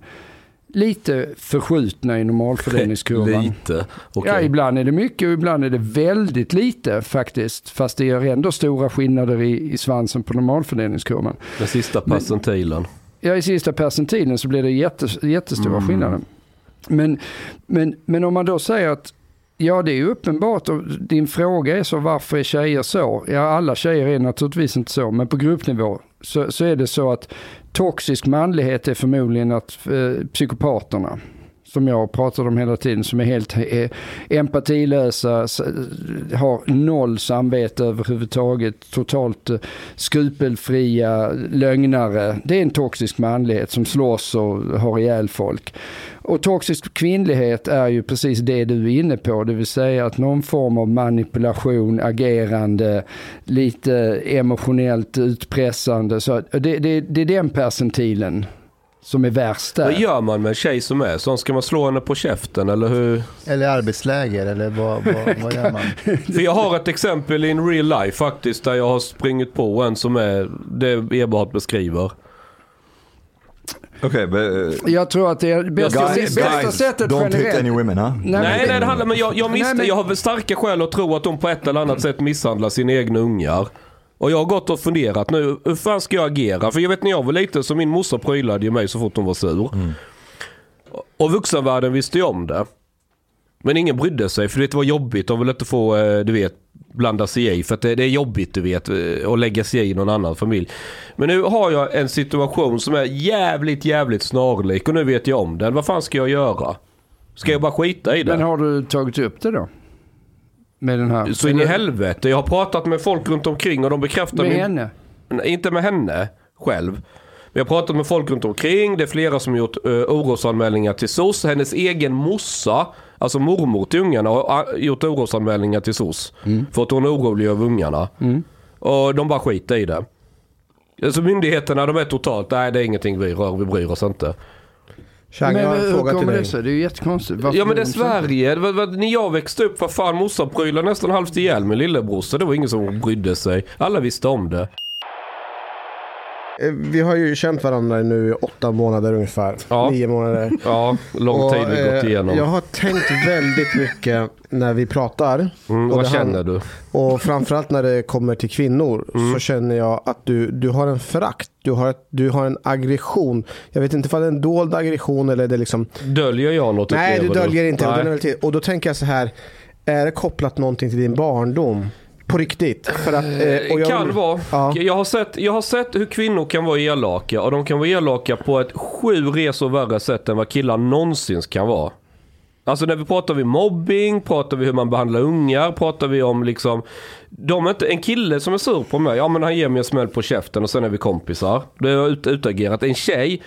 lite förskjutna i normalfördelningskurvan. Lite. Okej. Ja, ibland är det mycket och ibland är det väldigt lite faktiskt. Fast det gör ändå stora skillnader i, i svansen på normalfördelningskurvan. Den sista percentilen. Ja, i sista percentilen så blir det jättes, jättestora skillnader. Men, men, men om man då säger att Ja, det är uppenbart och din fråga är så varför är tjejer så? Ja, alla tjejer är naturligtvis inte så, men på gruppnivå så, så är det så att toxisk manlighet är förmodligen att eh, psykopaterna, som jag pratar om hela tiden, som är helt eh, empatilösa, har noll samvete överhuvudtaget, totalt eh, skrupelfria lögnare. Det är en toxisk manlighet som slåss och har ihjäl folk. Och toxisk kvinnlighet är ju precis det du är inne på, det vill säga att någon form av manipulation, agerande, lite emotionellt utpressande. Så det, det, det är den percentilen som är värst där. Vad gör man med en tjej som är sån? Ska man slå henne på käften eller hur? Eller arbetsläger, eller vad, vad, vad gör man? För jag har ett exempel in real life faktiskt där jag har sprungit på en som är det Eberhard beskriver. Okay, but uh, Jag tror att det är bästa, guys, bästa guys, sättet don't hit generellt. any women, huh? Nej, Nej, nej, det handlar men jag, jag, misstänker, jag har väl starka skäl att tro att de på ett eller annat sätt misshandlar sina egna ungar. Och jag har gått och funderat nu, hur fan ska jag agera? För jag vet när jag var liten så min morsa prylade ju mig så fort hon var sur. Och vuxenvärlden visste ju om det. Men ingen brydde sig för det var jobbigt. De ville inte få, eh, du vet, blanda sig i. För det, det är jobbigt, du vet, eh, att lägga sig i någon annan familj. Men nu har jag en situation som är jävligt, jävligt snarlik och nu vet jag om den. Vad fan ska jag göra? Ska jag bara skita i det? Men har du tagit upp det då? Med den här? Så in i helvete. Jag har pratat med folk runt omkring och de bekräftar Med min... henne? Nej, Inte med henne själv. Jag har pratat med folk runt omkring. Det är flera som gjort uh, orosanmälningar till SOS. Hennes egen morsa, alltså mormor till ungarna, har uh, gjort orosanmälningar till SOS. För att hon är orolig över ungarna. Och de bara skiter i det. Alltså myndigheterna de är totalt, nej det är ingenting vi rör, vi bryr oss inte. Chang, jag har en hur fråga till kommer det dig. sig? Det är ju jättekonstigt. Varför Ja men det är? Sverige. Det var, var, när jag växte upp, vad fan morsan prylade nästan halvt ihjäl med lillebror. Det var ingen som brydde sig. Alla visste om det. Eh, Vi har ju känt varandra nu i åtta månader ungefär. Ja. Nio månader. Ja, lång tid vi eh, gått igenom. Jag har tänkt väldigt mycket när vi pratar. Mm, och vad känner du? Och framförallt när det kommer till kvinnor Mm. så känner jag att du, du har en förakt. Du har, du har en aggression. Jag vet inte om det är en dold aggression eller det liksom... Döljer jag något? Nej, du döljer inte. Och, Nej. väldigt, och då tänker jag så här. Är det kopplat någonting till din barndom? På riktigt? För att, eh, och jag, kan vara. Ja. Jag, har sett, jag har sett hur kvinnor kan vara elaka och de kan vara elaka på ett sju resor värre sätt än vad killar någonsin kan vara. Alltså när vi pratar vi mobbing, pratar vi hur man behandlar ungar, pratar vi om liksom de är inte, En kille som är sur på mig, ja men han ger mig en smäll på käften och sen är vi kompisar. Det är ut, utagerat. En tjej,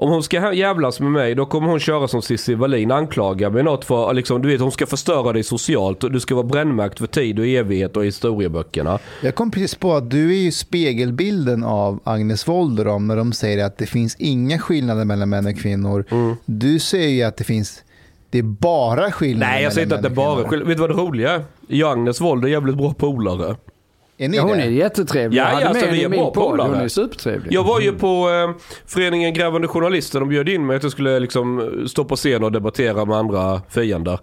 om hon ska jävlas med mig då kommer hon köra som Cissi Wallin, anklaga mig något för, liksom, du vet hon ska förstöra dig socialt och du ska vara brännmärkt för tid och evighet och historieböckerna. Jag kom precis på att du är ju spegelbilden av Agnes Wold och dem när de säger att det finns inga skillnader mellan män och kvinnor. Mm. Du säger ju att det finns, det är bara skillnader Nej jag säger inte att det mellan bara kvinnor. Vet du vad det roliga är? Jag och Agnes Wold är jävligt bra polare. Är ni Ja, hon det? är jättetrevlig. Ja, jag hade ja, alltså, med vi henne är i bra min podd. polare. Hon är supertrevlig. Jag var ju på eh, föreningen Grävande Journalister. De bjöd in mig att jag skulle liksom stå på scen och debattera med andra fiender.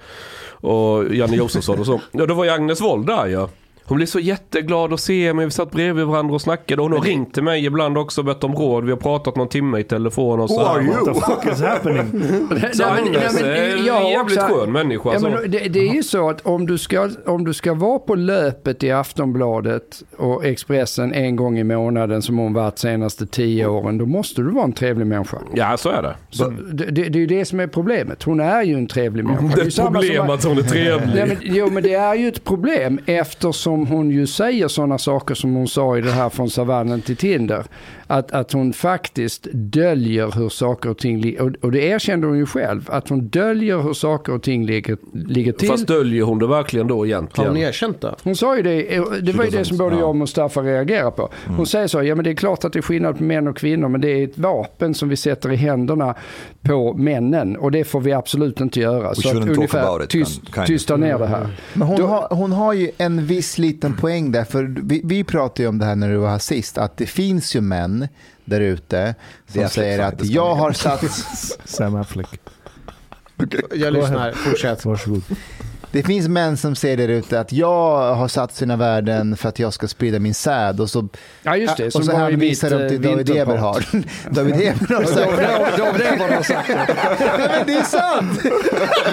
Och Janne Josefsson och så. Ja, då var ju Agnes Wold där ja. Hon blev så jätteglad att se mig. Vi satt bredvid varandra och snackade. Hon har ringt till mig ibland också och bett om råd. Vi har pratat någon timme i telefon och så. Who are you? What the fuck is happening? Så Agnes är en jag har jävligt också- skön människa. Ja, alltså. men det, det är ju så att om du, ska, om du ska vara på löpet i Aftonbladet och Expressen en gång i månaden som hon varit senaste tio åren, då måste du vara en trevlig människa. Ja så är det. Så det, det, det är ju det som är problemet. Hon är ju en trevlig människa. Det är ett problem att- att hon är trevlig. Nej, men, jo, men det är ju ett problem eftersom om hon ju säger sådana saker som hon sa i det här från savannen till Tinder. Att, att hon faktiskt döljer hur saker och ting. Och, och det erkände hon ju själv. Att hon döljer hur saker och ting ligger, ligger till. Fast döljer hon det verkligen då Har egentligen? hon erkänt det? Hon sa ju det, eh, det var ju det som både jag och Mustafa reagerar på. Hon säger så, ja men det är klart att det är skillnad på män och kvinnor men det är ett vapen som vi sätter i händerna på männen och det får vi absolut inte göra. Så att ungefär it, tyst, of. tysta ner det här. Men hon, Då- har, hon har ju en viss liten poäng där, för vi, vi pratade ju om det här när du var här sist, att det finns ju män där ute som säger att jag har satt... Sam Affleck. Jag lyssnar, fortsätt. Varsågod. Det finns män som säger där ute att jag har satt sina värden för att jag ska sprida min säd och så, Ja just det, och så var i hänvisar de till eh, David vinterprat. Eberhard. David Eberhard har sagt det. David Eberhard har sagt det. Nej, men det är sant!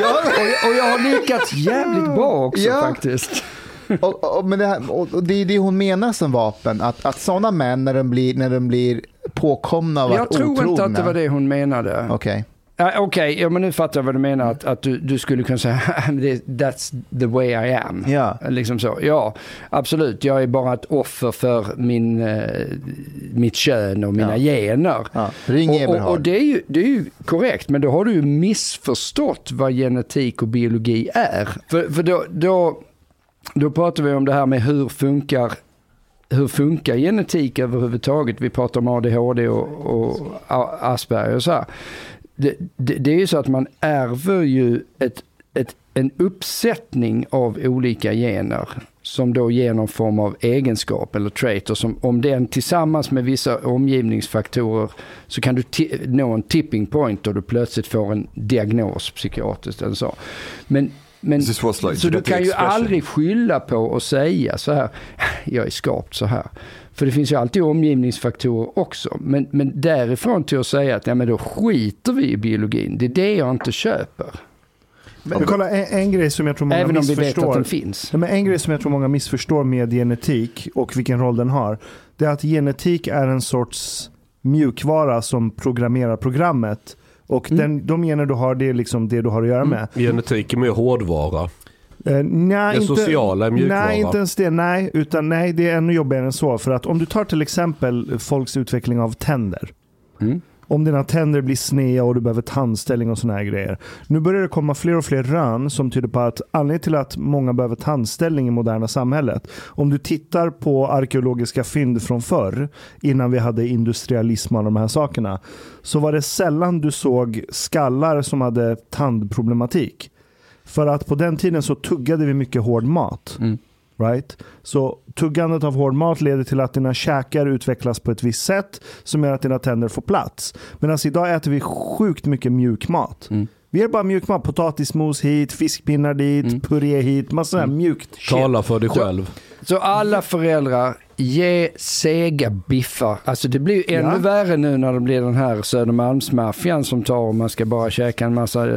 Ja, Och, och jag har lyckats jävligt bra också Ja. faktiskt. Och, och, men det, här, och, och det är det hon menar som vapen, att, att sådana män när de blir, när de blir påkomna av Jag tror otrogna. inte att det var det hon menade. Okej. Ja, Okej, ja, men nu fattar jag vad du menar. Att, att du, du skulle kunna säga "Det- that's the way I am. Ja. Liksom så. Ja, absolut. Jag är bara ett offer för min, eh, mitt kön och mina Ja. gener. Ja. Ring Och, och, och det, är ju, det är ju korrekt, men då har du ju missförstått vad genetik och biologi är. För, för då, då, då pratar vi om det här med hur funkar hur funkar genetik överhuvudtaget? Vi pratar om ADHD och, och Asperger och så här. Det, det, det är ju så att man ärver ju ett, ett, en uppsättning av olika gener som då ger någon form av egenskap eller trait och som om den tillsammans med vissa omgivningsfaktorer så kan du nå en tipping point och du plötsligt får en diagnos psykiatriskt eller så. Men, men This was like så du kan ju aldrig skylla på och säga så här, jag är skapt så här. För det finns ju alltid omgivningsfaktorer också. Men, men därifrån till att säga att ja, men då skiter vi i biologin, det är det jag inte köper. Men kolla, en, en grej som jag tror många Även om vi vet att den finns. Men en grej som jag tror många missförstår med genetik och vilken roll den har. Det är att genetik är en sorts mjukvara som programmerar programmet. Och Mm. den, de gener du har, det är liksom det du har att göra med. Genetik är mer hårdvara. Eh, nej, Det inte, sociala är mjukvara. Nej, inte ens det. Nej, utan nej, det är ännu jobbigare än så. För att om du tar till exempel folks utveckling av tänder. Mm. Om dina tänder blir sneda och du behöver tandställning och såna här grejer. Nu börjar det komma fler och fler rön som tyder på att anledningen till att många behöver tandställning i moderna samhället. Om du tittar på arkeologiska fynd från förr, innan vi hade industrialism och de här sakerna, så var det sällan du såg skallar som hade tandproblematik. För att på den tiden så tuggade vi mycket hård mat. Mm. Right? Så tuggandet av hård mat leder till att dina käkar utvecklas på ett visst sätt som gör att dina tänder får plats. Medan idag äter vi sjukt mycket mjuk mat. Mm. Vi är bara mjukmat. Potatismos hit, fiskpinnar dit, Mm. puré hit. Massa här mjukt shit. Tala för dig själv. Så alla föräldrar, ge sega biffar. Alltså det blir ju ännu Ja. värre nu när det blir den här Södermalmsmaffian som tar och man ska bara käka en massa eh,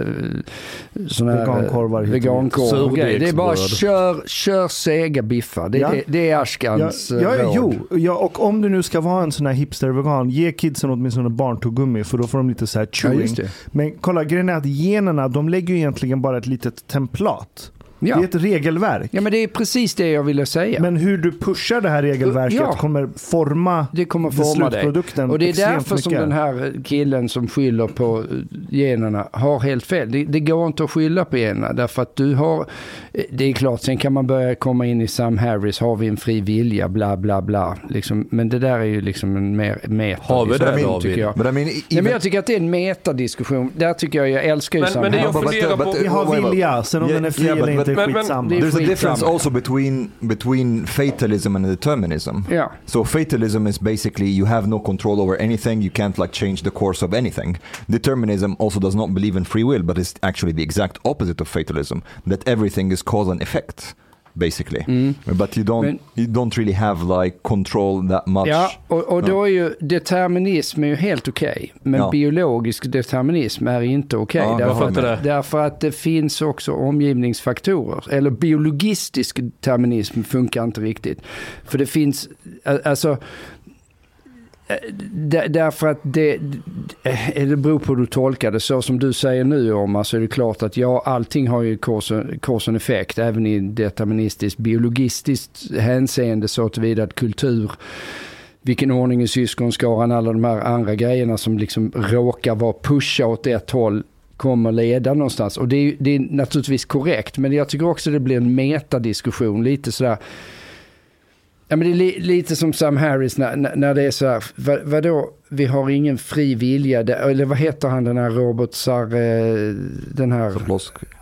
såna här eh, Vegankorvar dit. vegankorvar. Det är bara kör, kör sega biffar. Det, Ja. det, det är Ja, Ashkans ja, eh, råd. jo, ja, och om du nu ska vara en sån här hipster-vegan, ge kidsen åtminstone barntuggummi för då får de lite så här Ja, chewing. Men kolla, grejen är att generna de lägger ju egentligen bara ett litet templat. Det Ja. är ett regelverk. ja, men det är precis det jag ville säga. Men hur du pushar det här regelverket Ja. kommer forma det kommer forma dig. slutprodukten Och det är därför som mycket. den här killen som skyller på generna har helt fel. Det, det går inte att skylla på generna därför att du har, det är klart, sen kan man börja komma in i Sam Harris, har vi en fri vilja, bla bla bla. Liksom, men det där är ju liksom en mer meta Har vi det, David? tycker jag. But I mean, e- Nej, men jag tycker att det är en metadiskussion. Där tycker jag, jag älskar ju Men- Sam men det Harris. jag funderar på- Vi har vilja, sen om Yeah, den är fri yeah, eller but- inte är men- men- skitsamma. det är there's a difference also between between fatalism and determinism. Ja. So fatalism is basically you have no control over anything. You can't like change the course of anything. Determinism also does not believe in free will, but it's actually the exact opposite of fatalism. That everything is cause and effect, basically. But you don't Men- you don't really have like control that much. Ja, och, och då är ju determinism är ju helt okej. men Ja. biologisk determinism är inte okej. Ja, jag därför, att, därför att det finns också omgivningsfaktorer. Eller biologistisk determinism funkar inte riktigt. För det finns, alltså, Eh, därför att det, eh, det, beror på hur du tolkar det. Så som du säger nu om så är det klart att ja, allting har ju kors och effekt. Även i deterministiskt biologistiskt hänseende så tillvida att kultur vilken ordning i syskonskaran, alla de här andra grejerna som liksom råkar vara pusha åt ett håll kommer leda någonstans. Och det är, det är naturligtvis korrekt, men jag tycker också det blir en metadiskussion, lite sådär Ja, men det är li, lite som Sam Harris när, när, det är så här, vad, vadå, vi har ingen fri vilja, det, eller vad heter han den här Robert Sar, eh, den här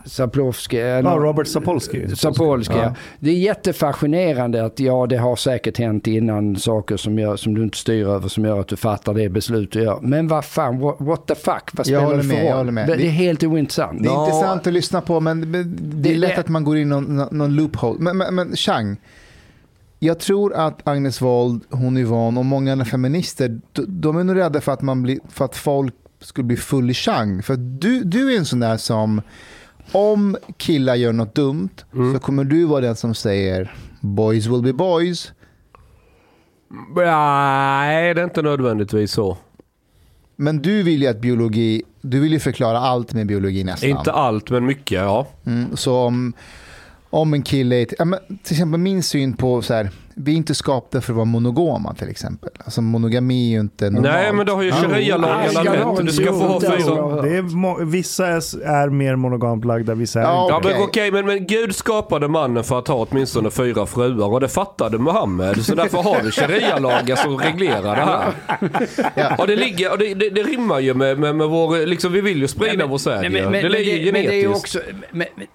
Saplovski? eh, Ja, Robert Sapolsky. Sapolsky, ja. Ja. Det är jättefascinerande att ja, det har säkert hänt innan saker som, gör, som du inte styr över som gör att du fattar det beslut du gör. Men vad fan, what, what the fuck, vad spelar det för med, jag roll? håller med. Det, det är helt ointressant. Det är intressant att lyssna på, men det är lätt det- att man går in någon- någon loophole. Men, men, men Chang, jag tror att Agnes Wold, hon Yvonne och många andra feminister, de, är nog rädda för att, man blir, för att folk skulle bli full i Chang. För du, du är en sån där som, om killar gör något dumt, så kommer du vara den som säger boys will be boys. Nej, det är inte nödvändigtvis så. Men du vill ju att biologi, du vill ju förklara allt med biologi nästan. Inte allt, men mycket ja. Mm, så om, om en kille, ja, men till exempel min syn på så här, vi är inte skapade för att vara monogama till exempel. Alltså monogami är ju inte normalt. Nej, men det har ju sharia-lagarna ska ha en rätt. Du ska få ha. Det må- vissa är, mer monogamt lagda, vissa är Ja, inte. Ja men Okej. okej, men, men Gud skapade mannen för att ha åtminstone fyra fruar och det fattade Muhammed. Så därför har vi sharia-lagar som reglerar det här. Ja. Och det, ligger, och det, det, det rimmar ju med, med, med vår, liksom vi vill ju sprida vår Nej, ju. men, men, Det men, ligger det, men det är ju genetiskt. också... Men, men,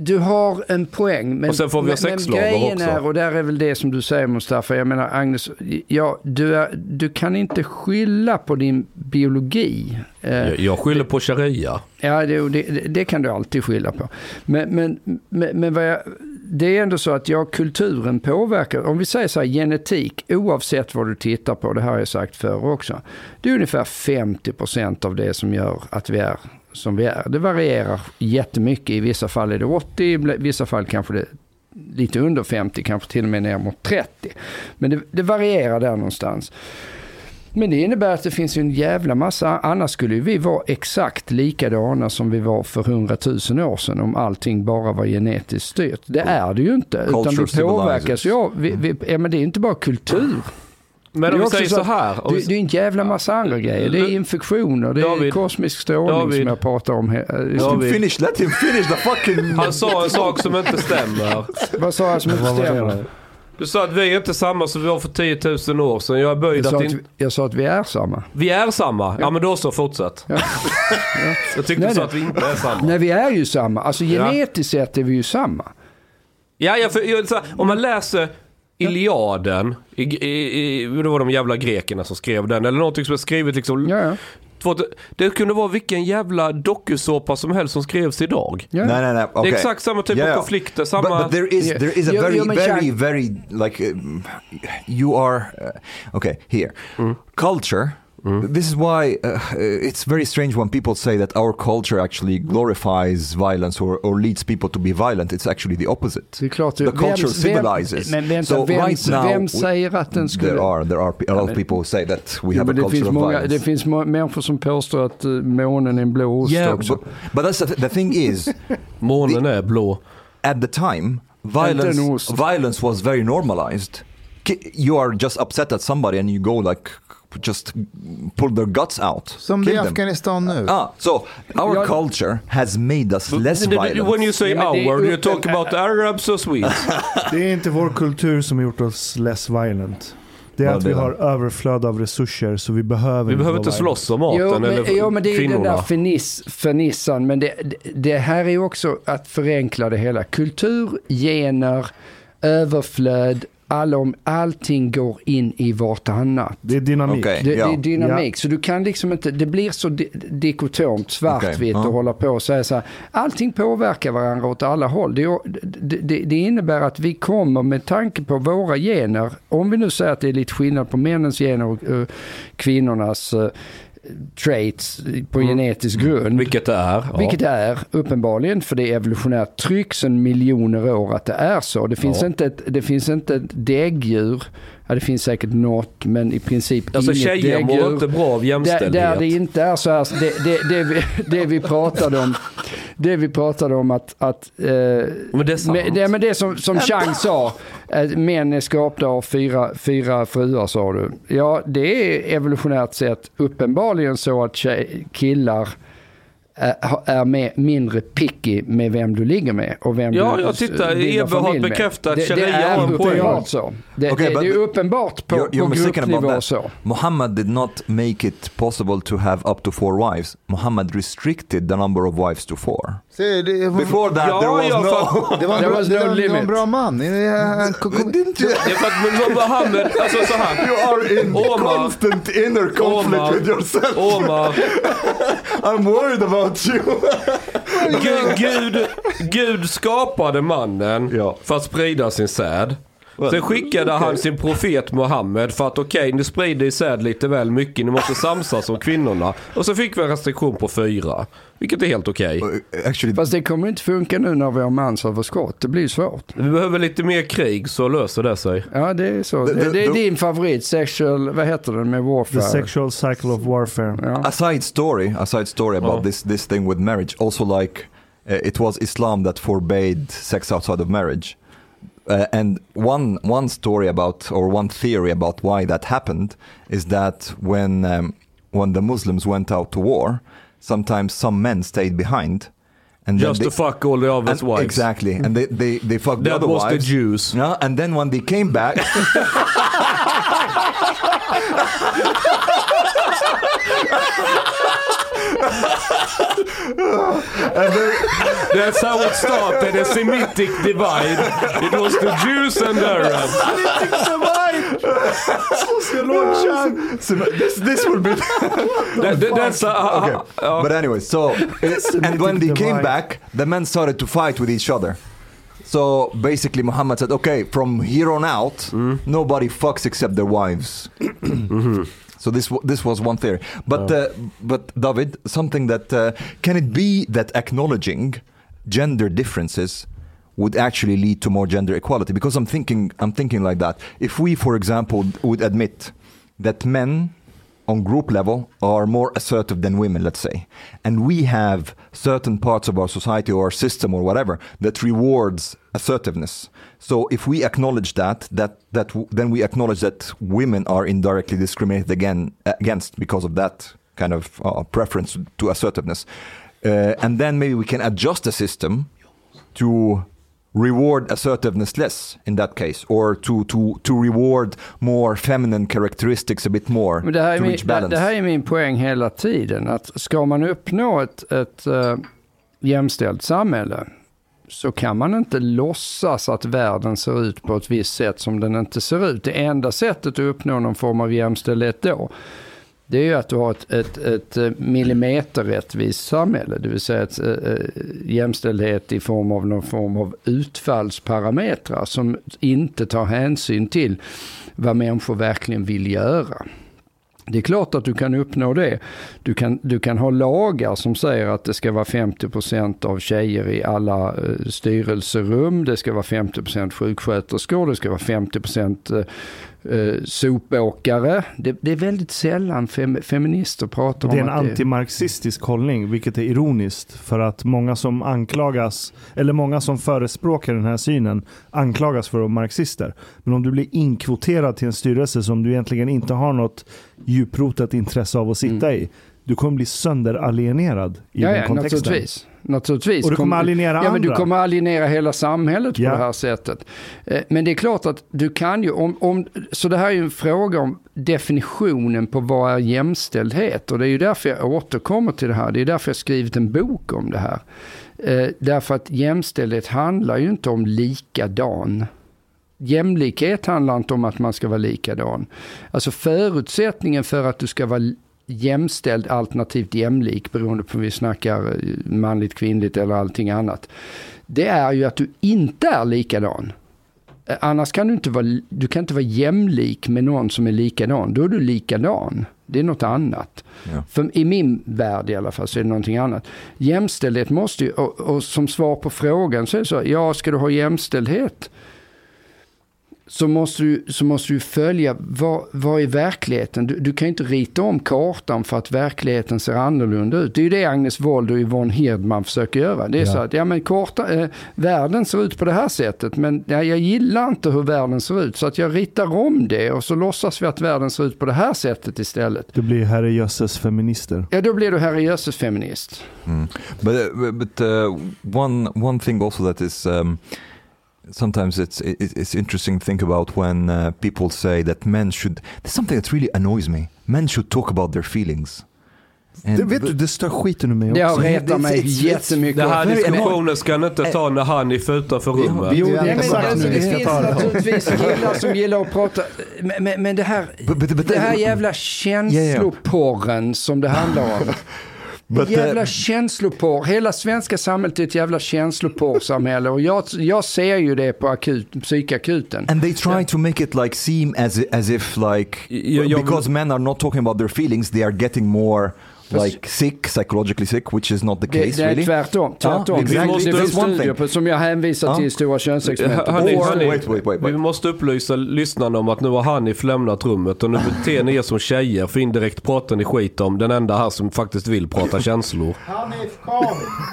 du har en poäng. Men, Och sen får vi men, men sexslavar grejen också. är, och där är väl det som du säger Mustafa, jag menar Agnes, ja, du, är, du kan inte skylla på din biologi. Eh, Jag, jag skyller på sharia. Ja, det, det, det kan du alltid skylla på. Men, men, men, men jag, det är ändå så att ja, kulturen påverkar. Om vi säger så här, genetik, oavsett vad du tittar på, det här har jag sagt förr också. Det är ungefär 50% av det som gör att vi är som vi är. Det varierar jättemycket. I vissa fall är det 80, i vissa fall kanske det är lite under 50, kanske till och med ner mot 30. Men det, det varierar där någonstans. Men det innebär att det finns en jävla massa, annars skulle vi vara exakt likadana som vi var för hundratusen år sedan om allting bara var genetiskt styrt. Det är det ju inte. Utan vi påverkas ju av, vi, vi, ja, men det är inte bara kultur. Men Det är om vi säger så så här. Det, vi- det är en jävla massa andra grejer. Det är infektioner, det är David. kosmisk strålning David. som jag pratar om. här. Let him David. finish, let him finish the fucking... Han sa en sak som inte stämmer. Vad sa jag som inte stämmer? Du sa att vi är inte samma som vi var för 10 000 år sedan. Jag är böjd Jag sa, att, att, in... vi- jag sa att vi är samma. vi är samma. Ja men då så, fortsätt. Jag tyckte Nej, du sa nej. att vi inte är samma. Nej, vi är ju samma. Alltså Ja. genetiskt sett är vi ju samma. Ja, ja för, jag, så här, om man läser Iliaden, i, i, i, det var de jävla grekerna som skrev den, eller någonting som är skrivet liksom. Ja, ja. Det kunde vara vilken jävla dokusåpa som helst som skrevs idag. ja. Nej, nej, nej. Det Okay. är exakt samma typ Yeah. av konflikter, samma... But, but there is Yeah. there is a very very very like um, you are uh, okay here culture. This is why uh, it's very strange when people say that our culture actually glorifies violence or, or leads people to be violent. It's actually the opposite. Det är klart, the vem- culture vem- civilizes. Men vänta, So vem, right now, vem we- säger att den skulle... There are there are a lot of people who say that we Jo, have a culture finns of många, violence. det finns människor som påstår att uh, månen är en blå ost yeah, också. but, but that's the, the thing is, Månen är blå. at the time, en violence violence was very normalized. You are just upset at somebody and you go like just pull their guts out. Som det är i. Afghanistan nu. Ah, so our Ja. culture has made us less When violent. you say är our, you talk about Arabs or Swedes. Det är inte vår kultur som har gjort oss less violent. Det är att vi har överflöd av resurser så vi behöver Vi behöver vara inte slåss om maten Jo, men, eller jo, men det är ju den kvinnorna. där finiss, fernissan. Men det, det, det här är ju också att förenkla det hela. Kultur, gener, överflöd, allom, allting går in i vartannat. Det är dynamik. Okej. Det, Ja. det är dynamik, så du kan liksom inte, det blir så di dikotomt, svartvitt ja. och hålla på och säga så här. Allting påverkar varandra åt alla håll. Det, det, det, innebär att vi kommer med tanke på våra gener, om vi nu säger att det är lite skillnad på männens gener och eh, kvinnornas, eh, traits på genetisk grund. Vilket det är. Ja. Vilket det är uppenbarligen, för det är evolutionärt tryck sedan miljoner år att det är så. Det finns, Ja. inte, ett, det finns inte ett däggdjur, ja det finns säkert något, men i princip Alltså inget tjejer mår inte bra av Där, jämställdhet. där det inte är så här, det, det, det, vi, det vi pratade om, det vi pratade om att, att eh, Men det är sant. men det, men det som, som Chang sa, att män är skapta av fyra, fyra fruar sa du. Ja, det är evolutionärt sett uppenbarligen så att tjej, killar är, är med, mindre picky med vem du ligger med och vem Ja, du jag tittar. Ebe har bekräftat. Det, det Sharia är har en poäng. så. Det, Okay, det, det är uppenbart på, You're, you're på gruppnivå så. Muhammad did not make it possible to have up to four wives. Muhammad restricted the number of wives to four. Se, det, Before that Ja, there was ja, no... det var There was det no var, det var en limit. bra man. Det kom- Didn't you? Det för att Mohammed, alltså så här. You are in Omar. constant inner conflict Omar. with yourself. Omar, I'm worried about you. Gud, Gud, Gud skapade mannen Ja. för att sprida sin säd. Sen skickade han sin profet Mohammed för att okej, ni sprider i säd lite väl mycket, ni måste samsas om kvinnorna. Och så fick vi en restriktion på fyra, vilket är helt okej. Actually, Fast det kommer inte funka nu när vi har mansöverskott. Det blir svårt. Vi behöver lite mer krig så löser det sig. Ja, det är så. Det- Det, det- är då- din favorit, sexual, vad heter den med warfare? The sexual cycle of warfare. Ja. a side story, a side story about Oh. this this thing with marriage. Also, like uh, it was Islam that forbade sex outside of marriage. Uh, and one one story about or one theory about why that happened is that when um, when the Muslims went out to war, sometimes some men stayed behind. And Just they- to fuck all the others' and- wives. Exactly, and they they they fucked the That other was the. Jews. Yeah, and then when they came back, And that's how it started, a Semitic divide. It was the Jews and the Arabs. so this this would be That, that, that's a, uh, uh, okay. ja. But anyway, so and when they came back, the men started to fight with each other. So basically, Muhammad said, "Okay, from here on out, mm-hmm. nobody fucks except their wives." Mm-hmm. So this this was one theory, but uh, but David, something that uh, can it be that acknowledging gender differences would actually lead to more gender equality? Because I'm thinking I'm thinking like that. If we, for example, would admit that men on group level are more assertive than women, let's say. And we have certain parts of our society or our system or whatever that rewards assertiveness. So if we acknowledge that, that, that then we acknowledge that women are indirectly discriminated again against because of that kind of uh, preference to assertiveness. Uh, and then maybe we can adjust the system to reward assertiveness less in that case or to, to, to reward more feminine characteristics a bit more Men det, här är to min, reach det, balance. det här är min poäng hela tiden. Att ska man uppnå ett, ett uh, jämställt samhälle så kan man inte låtsas att världen ser ut på ett visst sätt som den inte ser ut. Det enda sättet att uppnå någon form av jämställdhet då, det är ju att du har ett, ett, ett eh, millimeterrättvist samhälle. Det vill säga ett, eh, eh, jämställdhet i form av någon form av utfallsparametrar som inte tar hänsyn till vad människor verkligen vill göra. Det är klart att du kan uppnå det. Du kan, du kan ha lagar som säger att det ska vara 50% av tjejer i alla eh, styrelserum, det ska vara 50% sjuksköterskor, det ska vara 50% eh, sopåkare. Det, det är väldigt sällan fem, feminister pratar Det är om en det antimarxistisk hållning, vilket är ironiskt. För att många som anklagas, eller många som förespråkar den här synen, anklagas för att vara marxister. Men om du blir inkvoterad till en styrelse som du egentligen inte har något djuprotat intresse av att sitta i, du kommer bli sönderalienerad i Ja, den ja kontexten. naturligtvis. Naturligtvis. Och du kommer alienera ja, men Du andra. kommer alienera hela samhället på Ja. det här sättet. Eh, Men det är klart att du kan ju, om, om, så det här är ju en fråga om definitionen på vad är jämställdhet. Och det är ju därför jag återkommer till det här. Det är därför jag skrivit en bok om det här. Eh, Därför att jämställdhet handlar ju inte om likadan. Jämlikhet handlar inte om att man ska vara likadan. Alltså förutsättningen för att du ska vara jämställd alternativt jämlik, beroende på om vi snackar eh, manligt, kvinnligt eller allting annat. Det är ju att du inte är likadan. Eh, Annars kan du inte vara, du kan inte vara jämlik med någon som är likadan. Då är du likadan. Det är något annat. Ja. För I min värld i alla fall så är det någonting annat. Jämställdhet måste ju, och, och som svar på frågan så är det så, ja ska du ha jämställdhet så måste du, så måste du följa vad, vad är verkligheten. Du, du kan ju inte rita om kartan för att verkligheten ser annorlunda ut. Det är ju det Agnes Wold och Yvonne Hirdman försöker göra. Det är Ja. så att ja, men karta, eh, världen ser ut på det här sättet men ja, jag gillar inte hur världen ser ut så att jag ritar om det och så låtsas vi att världen ser ut på det här sättet istället. Det blir herrejösses feminister. Ja, då blir du herrejösses feminist. But uh, but uh, one one thing also that is um, sometimes it's it, it's interesting to think about when uh, people say that men should. There's something that really annoys me. Men should talk about their feelings. And Det, vet but- du, det stör skiten ur mig också. har retat mig jättemycket. Den här diskussionen ska ni inte ta när Hanif är utanför rummet. Jo, väntar det är exakt nu vi det ska finns ta det. naturligtvis killar som gillar att prata, men, men, men det här, But- but- but- det här jävla känsloporren som det handlar om. But, uh, jävla känsloporr, hela svenska samhället är ett jävla känsloporrsamhälle och jag, jag ser ju det på akut, psykakuten. And they try to make it like seem as as if like Jag- jag- because men are not talking about their feelings, they are getting more like sick, psychologically sick, which is not the Det, case det är really. tvärtom. tvärtom. Ja, exactly. Det That's finns one studier thing. på, som jag hänvisar till Ja. i Stora könsexperimentet. Hörni, Or- hörni, wait, wait, wait, wait. Vi måste upplysa lyssnarna om att nu har Hanif lämnat rummet och nu beter ni er som tjejer för indirekt pratar ni skit om den enda här som faktiskt vill prata känslor.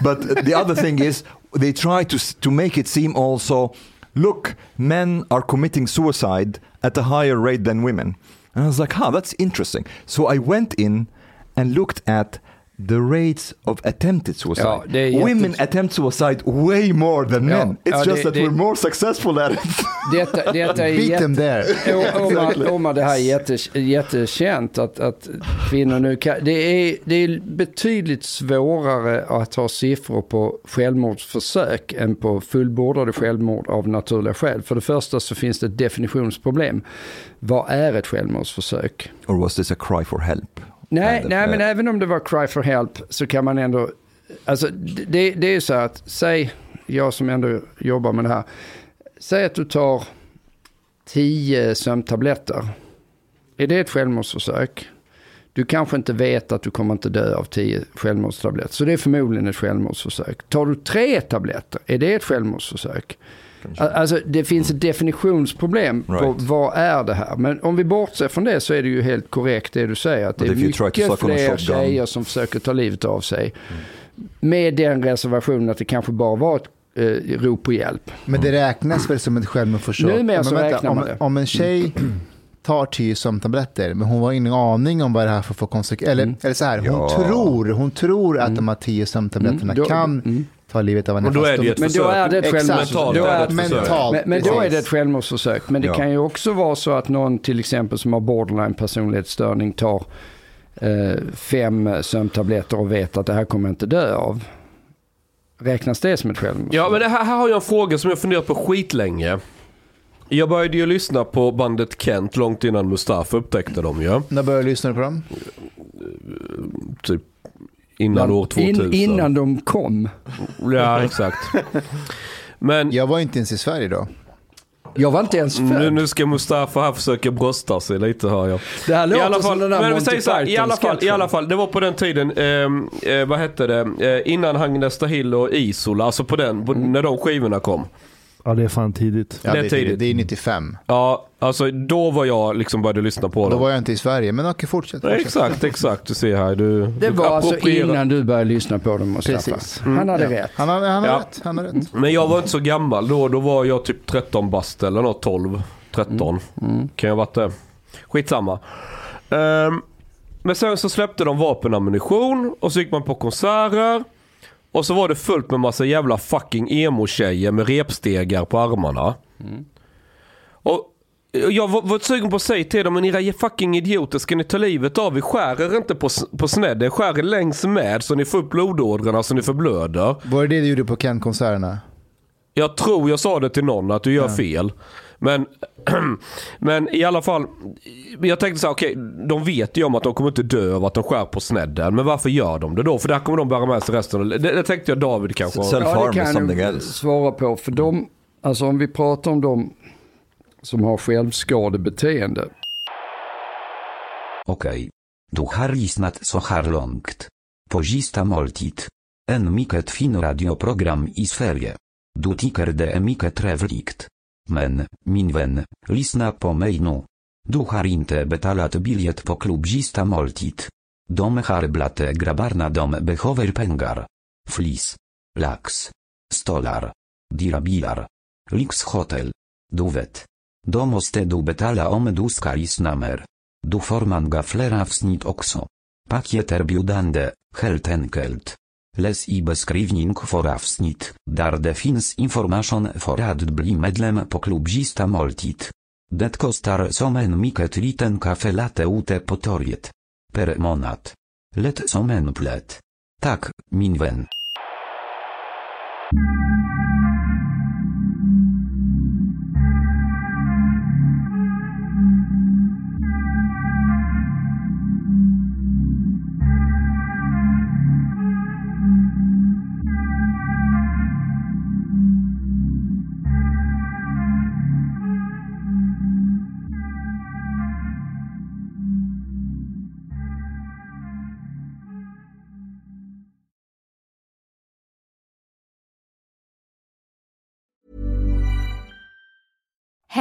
But the other thing is, they try to to make it seem also, look, men are committing suicide at a higher rate than women. And I was like, huh, that's interesting. So I went in and looked at the rates of attempted suicide. Ja, Women attempt suicide way more than Ja, men. It's ja, just det- that det- we're more successful at it. Detta, detta är Beat jätte... them there. Omar, Omar, det här är jätte, jättekänt att, att kvinnor nu kan, det är, det är betydligt svårare att ha siffror på självmordsförsök än på fullbordade självmord av naturliga skäl. För det första så finns det ett definitionsproblem. Vad är ett självmordsförsök? or was this a cry for help? Nej, nej men även om det var cry for help så kan man ändå, alltså det, det är ju så att, säg, jag som ändå jobbar med det här, säg att du tar tio sömntabletter. Är det ett självmordsförsök? Du kanske inte vet att du kommer inte dö av tio självmordstabletter, så det är förmodligen ett självmordsförsök. Tar du tre tabletter, är det ett självmordsförsök? Al- Alltså det finns ett definitionsproblem på Right. vad är det här. Men om vi bortser från det så är det ju helt korrekt det du säger. Att det är mycket fler tjejer som försöker ta livet av sig. Med den reservationen att det kanske bara var ett eh, rop på hjälp. Men det räknas väl som ett självmordsförsök? Numera så vänta, räknar om, man det. Om en tjej tar tio sömntabletter, men hon har ingen aning om vad det här får för konsekvenser. Eller, eller så här, hon Ja. tror, hon tror att de här tio sömntabletterna Mm, kan mm. ta livet av henne. Då är det ett Men då försök. är det ett självmordsförsök. Mentalt Då är det ett försök. mentalt. Men, men då är det ett självmordsförsök. Men det Ja. kan ju också vara så att någon till exempel som har borderline personlighetsstörning tar eh, fem sömntabletter och vet att det här kommer jag inte dö av. Räknas det som ett självmordsförsök? Ja men det här, här har jag en fråga som jag funderat på skitlänge. Jag började ju lyssna på bandet Kent långt innan Mustafa upptäckte dem ju. När började du lyssna på dem? Typ innan år 2000. In, innan de kom. Ja exakt. Men Jag var inte ens i Sverige då. Jag var inte ens nu, född. nu ska Mustafa här försöka brösta sig lite hör jag. Det här I låter alla fall, som den där men vi Monty säger så här, i alla fall, i alla fall, det var på den tiden, ehm, eh, vad hette det, eh, innan Agnesta Hill och Isola, alltså på den, på, Mm. när de skivorna kom. Ja, det är fan tidigt. Ja, Det är tidigt. det är 95. Ja, alltså då var jag liksom började lyssna på Då dem. var jag inte i Sverige, men okej, fortsätt. Fortsätt. exakt, exakt. Du ser här. Du, Det du var alltså innan du började lyssna på dem Mustafa. Precis. Han hade rätt. Han har, han har Ja. rätt. Han har rätt. Men jag var inte så gammal då. Då var jag typ 13 bast eller något, 12, 13. Mm. Kan jag ha varit det? Skitsamma. Um, men sen så släppte de vapenammunition och så gick man på konserter. Och så var det fullt med massa jävla fucking emo-tjejer med repstegar på armarna. Och jag var, var sugen på att säga till dem, men era fucking idioter, ska ni ta livet av er? Skär er inte på, på snedden, skär er längs med så ni får upp blodådrorna så ni förblöder. Var det det du gjorde på Ken-konserterna? Jag tror jag sa det till någon att du gör fel. Men, men i alla fall, jag tänkte så här, okej, de vet ju om att de kommer inte dö av att de skär på snedden. Men varför gör de det då? För där kommer de bära med sig resten. Det, det tänkte jag David kanske. Ja, det kan else. svara på. För de, alltså om vi pratar om de som har självskadebeteende. Okej. Du har lyssnat så här långt. På sista måltid. En mycket fin radioprogram i Sverige. Du tycker det är mycket trevligt. Men, min vän, lyssna på mig nu. Du har inte betalat biljett på klubb moltit. måltid. De har dom grabbarna de behöver pengar. Flis. Lax. Stolar. Dirabilar. Lyxhotel. Du vet. De måste du betala om du ska lyssna mer. Du får många fler avsnitt också. Paket erbjudande, Les. Läs i beskrivning för avsnitt, där det finns information för att bli medlem på klubbista måltid. Det kostar som en mycket liten kaffe latte ute på torget. Per månad. Lätt som en plätt. Tack,